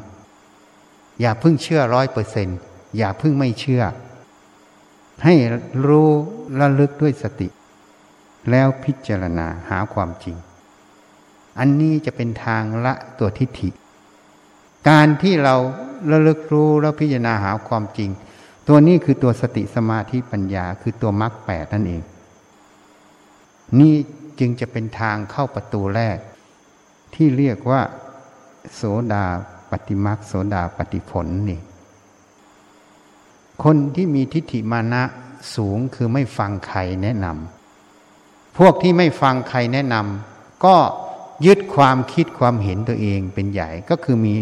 อย่าพิ่งเชื่อร้อยเปอร์เซนอย่าพิ่งไม่เชื่อ ให้รู้ระลึกด้วยสติ แล้วพิจารณาหาความจริง อันนี้จะเป็นทางละตัวทิฏฐิ การที่เราระลึกรู้แล้วพิจารณาหาความจริง ตัวนี้คือตัวสติสมาธิปัญญาคือตัวมรรคแปดนั่นเอง นี่จึงจะเป็นทางเข้าประตูแรก ที่เรียกว่า โสดาปฏิมรรคโสดาปฏิผลนี่ คนที่มีทิฏฐิมานะสูงคือไม่ฟังใครแนะนำพวกที่ไม่ฟังใครแนะนำก็ยึดความคิดความเห็นตัวเองเป็นใหญ่ก็คือมี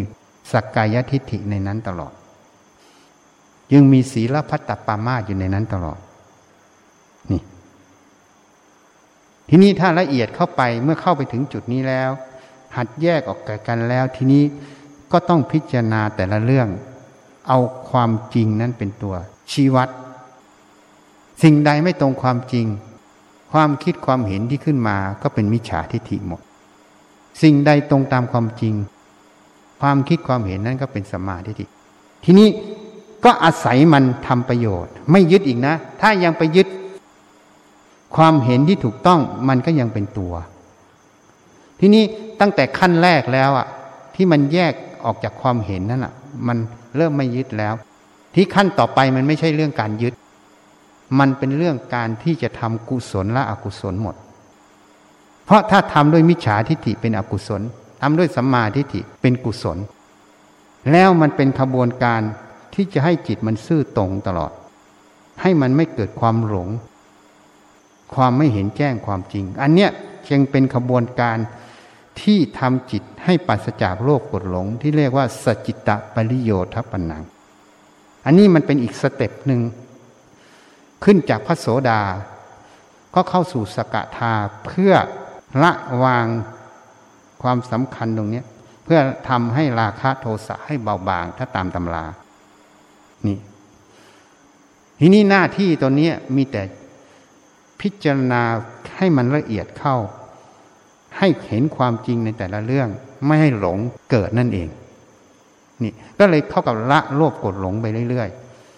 สักกายทิฏฐิในนั้นตลอด ยังมีศีลพัตตปามาอยู่ในนั้นตลอด นี่ ทีนี้ถ้าละเอียดเข้าไปเมื่อเข้าไปถึงจุดนี้แล้ว หัดแยกออกจากกันแล้ว ทีนี้ก็ต้องพิจารณาแต่ละเรื่อง เอาความจริงนั้นเป็นตัว ชี้วัด สิ่งใดไม่ตรงความจริง ความคิดความเห็นที่ขึ้นมาก็เป็นมิจฉาทิฏฐิหมด สิ่งใดตรงตามความจริง ความคิดความเห็นนั้นก็เป็นสมาธิทีนี้ ก็อาศัยมันทำประโยชน์ ไม่ยึดอีกนะ ถ้ายังไปยึด ความเห็นที่ถูกต้องมันก็ยังเป็นตัว ทีนี้ตั้งแต่ขั้นแรกแล้วอะ ที่มันแยกออกจากความเห็นนั่นอะ มันเริ่มไม่ยึดแล้ว ที่ขั้นต่อไปมันไม่ใช่เรื่องการยึด มันเป็นเรื่องการที่จะทำกุศลและอกุศลหมด เพราะถ้าทำด้วยมิจฉาทิฏฐิเป็นอกุศลทำด้วยสัมมาทิฏฐิเป็นกุศล แล้วมันเป็นขบวนการ ที่จะให้จิตมันซื่อตรงตลอด ให้มันไม่เกิดความหลง ความไม่เห็นแจ้งความจริง อันเนี้ยจึงเป็นขบวนการที่ทำจิตให้ปราศจากโลภโกรธหลง ที่เรียกว่าสจิตตปริโยทปนัง อันนี้มันเป็นอีก step หนึ่งขึ้นจากพระโสดา ก็เข้าสู่สกทาเพื่อละวางความสำคัญตรงนี้เพื่อทำให้ราคะโทสะให้เบาบางถ้าตามตำรา ทีนี้หน้าที่ตัวนี้มีแต่พิจารณาให้มันละเอียดเข้า ให้เห็นความจริงในแต่ละเรื่อง ไม่ให้หลงเกิดนั่นเองนี่ก็เลยเข้ากับละโลภกดหลงไปเรื่อย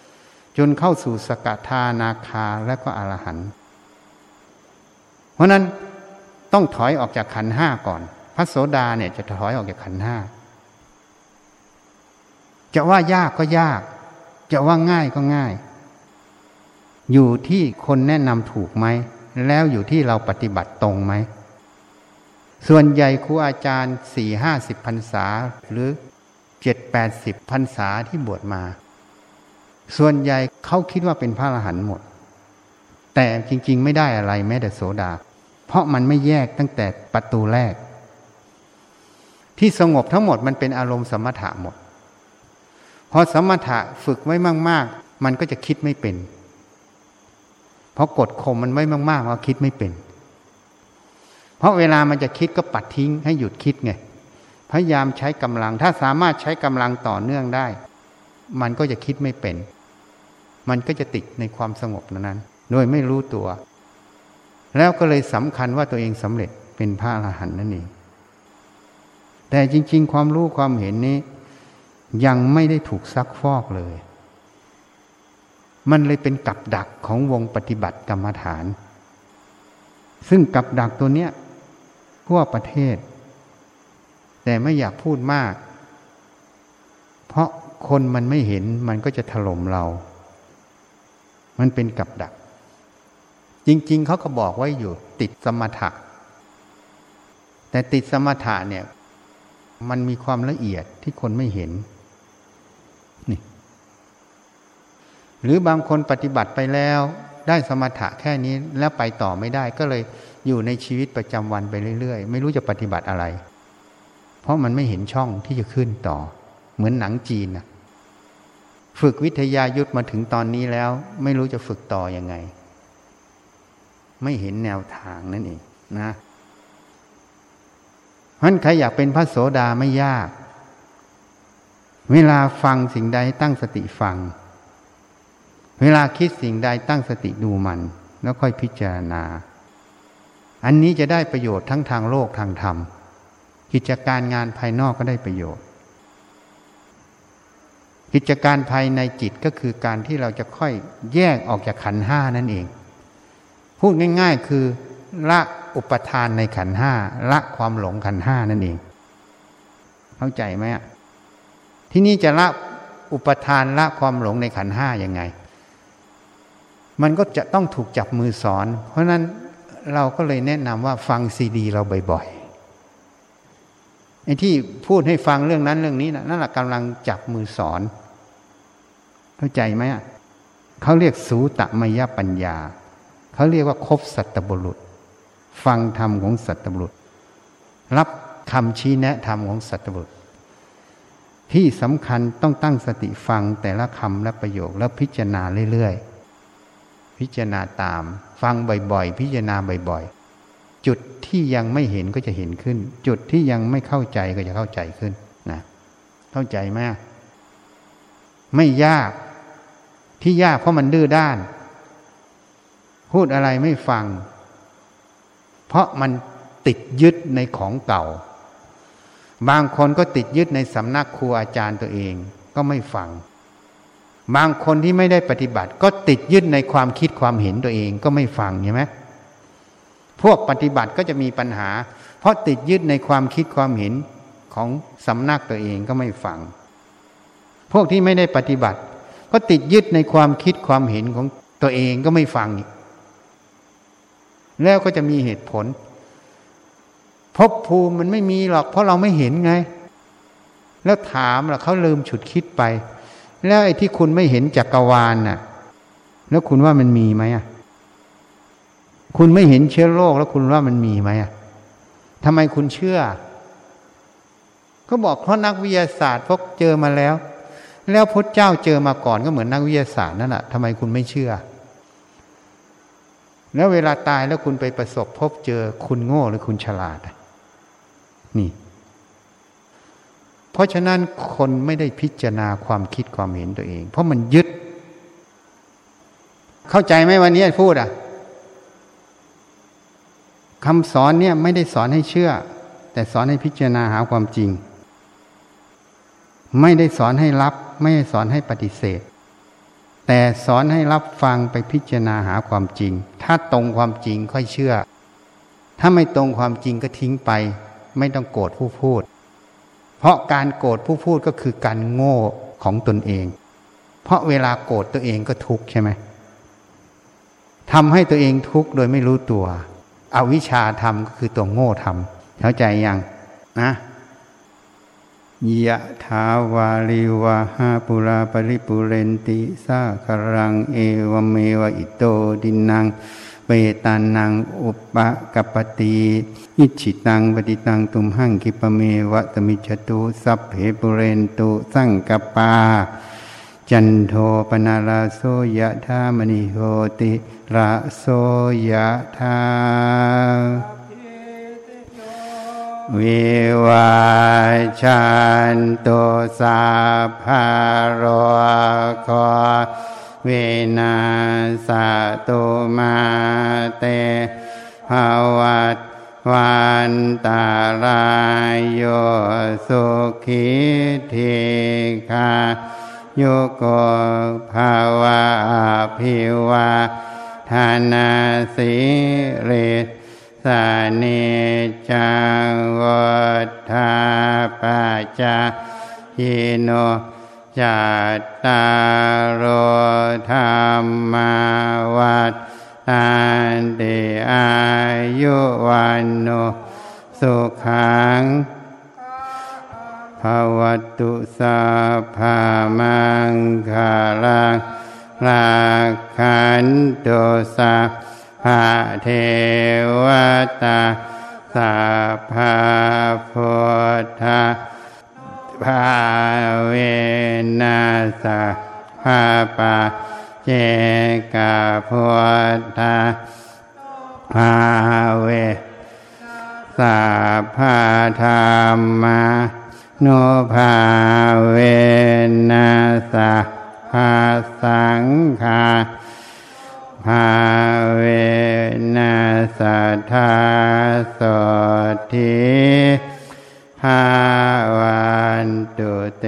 ๆ จนเข้าสู่สกทานาคาและก็อรหันต์เพราะนั้นต้องถอยออกจากขันห้าก่อน พระโสดาเนี่ยจะถอยออกจากขันห้าจะว่ายากก็ยาก จะว่าง่ายก็ง่าย อยู่ที่คนแนะนำถูกไหม แล้วอยู่ที่เราปฏิบัติตรงไหม ส่วนใหญ่ครูอาจารย์สี่ห้าสิบพรรษา หรือเจ็ดแปดสิบพรรษาที่บวชมา ส่วนใหญ่เขาคิดว่าเป็นพระอรหันต์หมด แต่จริง ๆ ไม่ได้อะไรแม้แต่โสดา เพราะมันไม่แยกตั้งแต่ประตูแรก ที่สงบทั้งหมดมันเป็นอารมณ์สมถะหมด พอสมถะฝึกไว้มาก ๆ มันก็จะคิดไม่เป็น เพราะกดข่มมันไว้มากๆว่าคิดไม่เป็น เพราะเวลามันจะคิดก็ปัดทิ้งให้หยุดคิดไงพยายามใช้กำลัง ถ้าสามารถใช้กำลังต่อเนื่องได้ มันก็จะคิดไม่เป็น มันก็จะติดในความสงบนั้น โดยไม่รู้ตัว แล้วก็เลยสำคัญว่าตัวเองสำเร็จเป็นพระอรหันต์นั่นเองแต่จริง ๆ ความรู้ความเห็นนี้ ยังไม่ได้ถูกซักฟอกเลย มันเลยเป็นกับดักของวงปฏิบัติกรรมฐาน ซึ่งกับดักตัวเนี้ยทั่วประเทศ แต่ไม่อยากพูดมาก เพราะคนมันไม่เห็นมันก็จะถล่มเรา มันเป็นกับดัก จริง ๆ เขาก็บอกไว้อยู่ ติดสมถะ แต่ติดสมถะเนี่ย มันมีความละเอียดที่คนไม่เห็น หรือบางคนปฏิบัติไปแล้วได้สมถะแค่นี้แล้วไปต่อไม่ได้ก็เลยอยู่ในชีวิตประจำวันไปเรื่อย ๆ ไม่รู้จะปฏิบัติอะไร เพราะมันไม่เห็นช่องที่จะขึ้นต่อ เหมือนหนังจีนนะฝึกวิทยายุทธมาถึงตอนนี้แล้ว ไม่รู้จะฝึกต่ออยังไง ไม่เห็นแนวทางนั่นเองนะเพราะใครอยากเป็นพระโสดาไม่ยาก เวลาฟังสิ่งใดตั้งสติฟัง เวลาคิดสิ่งใดตั้งสติดูมัน แล้วค่อยพิจารณา อันนี้จะได้ประโยชน์ทั้งทางโลกทางธรรม กิจการงานภายนอกก็ได้ประโยชน์ กิจการภายในจิตก็คือการที่เราจะค่อยแยกออกจากขันห้านั่นเอง พูดง่าย ๆ คือละอุปทานในขันห้าละความหลงขันห้านั่นเอง เข้าใจไหมที่นี่จะละอุปทานละความหลงในขันห้ายังไง มันก็จะต้องถูกจับมือสอน เพราะนั้นเราก็เลยแนะนำว่าฟังซีดี เราบ่อยๆไอ้ที่พูดให้ฟังเรื่องนั้นเรื่องนี้นะนั่นแหละกำลังจับมือสอน เข้าใจไหมอะเขาเรียกสูตมยปัญญา เขาเรียกว่าคบสัตบุรุษ ฟังธรรมของสัตบุรุษ รับคำชี้แนะธรรมของสัตบุรุษ ที่สำคัญต้องตั้งสติฟังแต่ละคำและประโยคแล้วพิจารณาเรื่อยๆ พิจารณาตาม ฟังบ่อยๆ พิจารณาบ่อยๆ จุดที่ยังไม่เห็นก็จะเห็นขึ้น จุดที่ยังไม่เข้าใจก็จะเข้าใจขึ้นนะเข้าใจไหมไม่ยากที่ยากเพราะมันดื้อด้าน พูดอะไรไม่ฟัง เพราะมันติดยึดในของเก่า บางคนก็ติดยึดในสำนักครูอาจารย์ตัวเองก็ไม่ฟัง บางคนที่ไม่ได้ปฏิบัติ ก็ติดยึดในความคิดความเห็นตัวเองก็ไม่ฟังใช่ไหมพวกปฏิบัติก็จะมีปัญหา เพราะติดยึดในความคิดความเห็นของสำนักตัวเองก็ไม่ฟัง พวกที่ไม่ได้ปฏิบัติ ก็ติดยึดในความคิดความเห็นของตัวเองก็ไม่ฟังแล้วก็จะมีเหตุผลภพภูมิมันไม่มีหรอก เพราะเราไม่เห็นไง แล้วถามล่ะเขาลืมฉุดคิดไป แล้วไอ้ที่คุณไม่เห็นจักรวาลน่ะ แล้วคุณว่ามันมีไหมอะ คุณไม่เห็นเชื้อโรคแล้วคุณว่ามันมีไหมอะทำไมคุณเชื่อ ก็บอกเพราะนักวิทยาศาสตร์พวกเจอมาแล้ว แล้วพระเจ้าเจอมาก่อนก็เหมือนนักวิทยาศาสตร์นั่นแหละทำไมคุณไม่เชื่อ แล้วเวลาตายแล้วคุณไปประสบพบเจอคุณโง่หรือคุณฉลาดนี่ เพราะฉะนั้นคนไม่ได้พิจารณาความคิดความเห็นตัวเอง เพราะมันยึด เข้าใจไหมวันนี้พูดอะคำสอนเนี่ยไม่ได้สอนให้เชื่อ แต่สอนให้พิจารณาหาความจริง ไม่ได้สอนให้รับ ไม่ได้สอนให้ปฏิเสธ แต่สอนให้รับฟังไปพิจารณาหาความจริง ถ้าตรงความจริงค่อยเชื่อ ถ้าไม่ตรงความจริงก็ทิ้งไป ไม่ต้องโกรธผู้พูด เพราะการโกรธผู้พูดก็คือการโง่ของตนเอง เพราะเวลาโกรธตัวเองก็ทุกข์ใช่ไหมทำให้ตัวเองทุกข์โดยไม่รู้ตัวอวิชชาทำก็คือตัวโง่ทำเข้าใจยังนะยะทาวาลิวะหาปุราปริปุเรนติสาคารัง เอวเมวะอิโตดินัง เวตานังอุปกปติอิจิตังปฏิตังตุมหังคิปเมวะตมิจตุสัพเพปุเรนตุสังกปา จันโทปนาราโสยะธามณิโหติระโสยะธาวิวาชันตุสาภารโค เวนัสตุมาเตภาวัตวันตาลายโยสุขิธิคาโยโกภาวะพิวาทานาสิเรสานิจังวัฏฐาปจจยิโน จัตตารโธรรมาวัฏอันเดอายุวันโนสุขังภาวตุสาภามังคาลังลาขันโตสาภาเทวตาสาภาพุทธา ภาเวนัสภาปะเจกาพุทธาภาเวสาภาธรรมาโนภาเวนัสะภาสังคาภาเวนัสทาสทิ ภาวันตุเต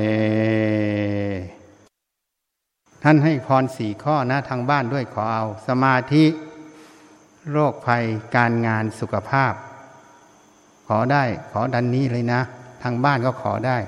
ท่านให้พรสี่ข้อนะทางบ้านด้วยขอเอา สมาธิ โรคภัยการงานสุขภาพ ขอได้ขอดันนี้เลยนะ ทางบ้านก็ขอได้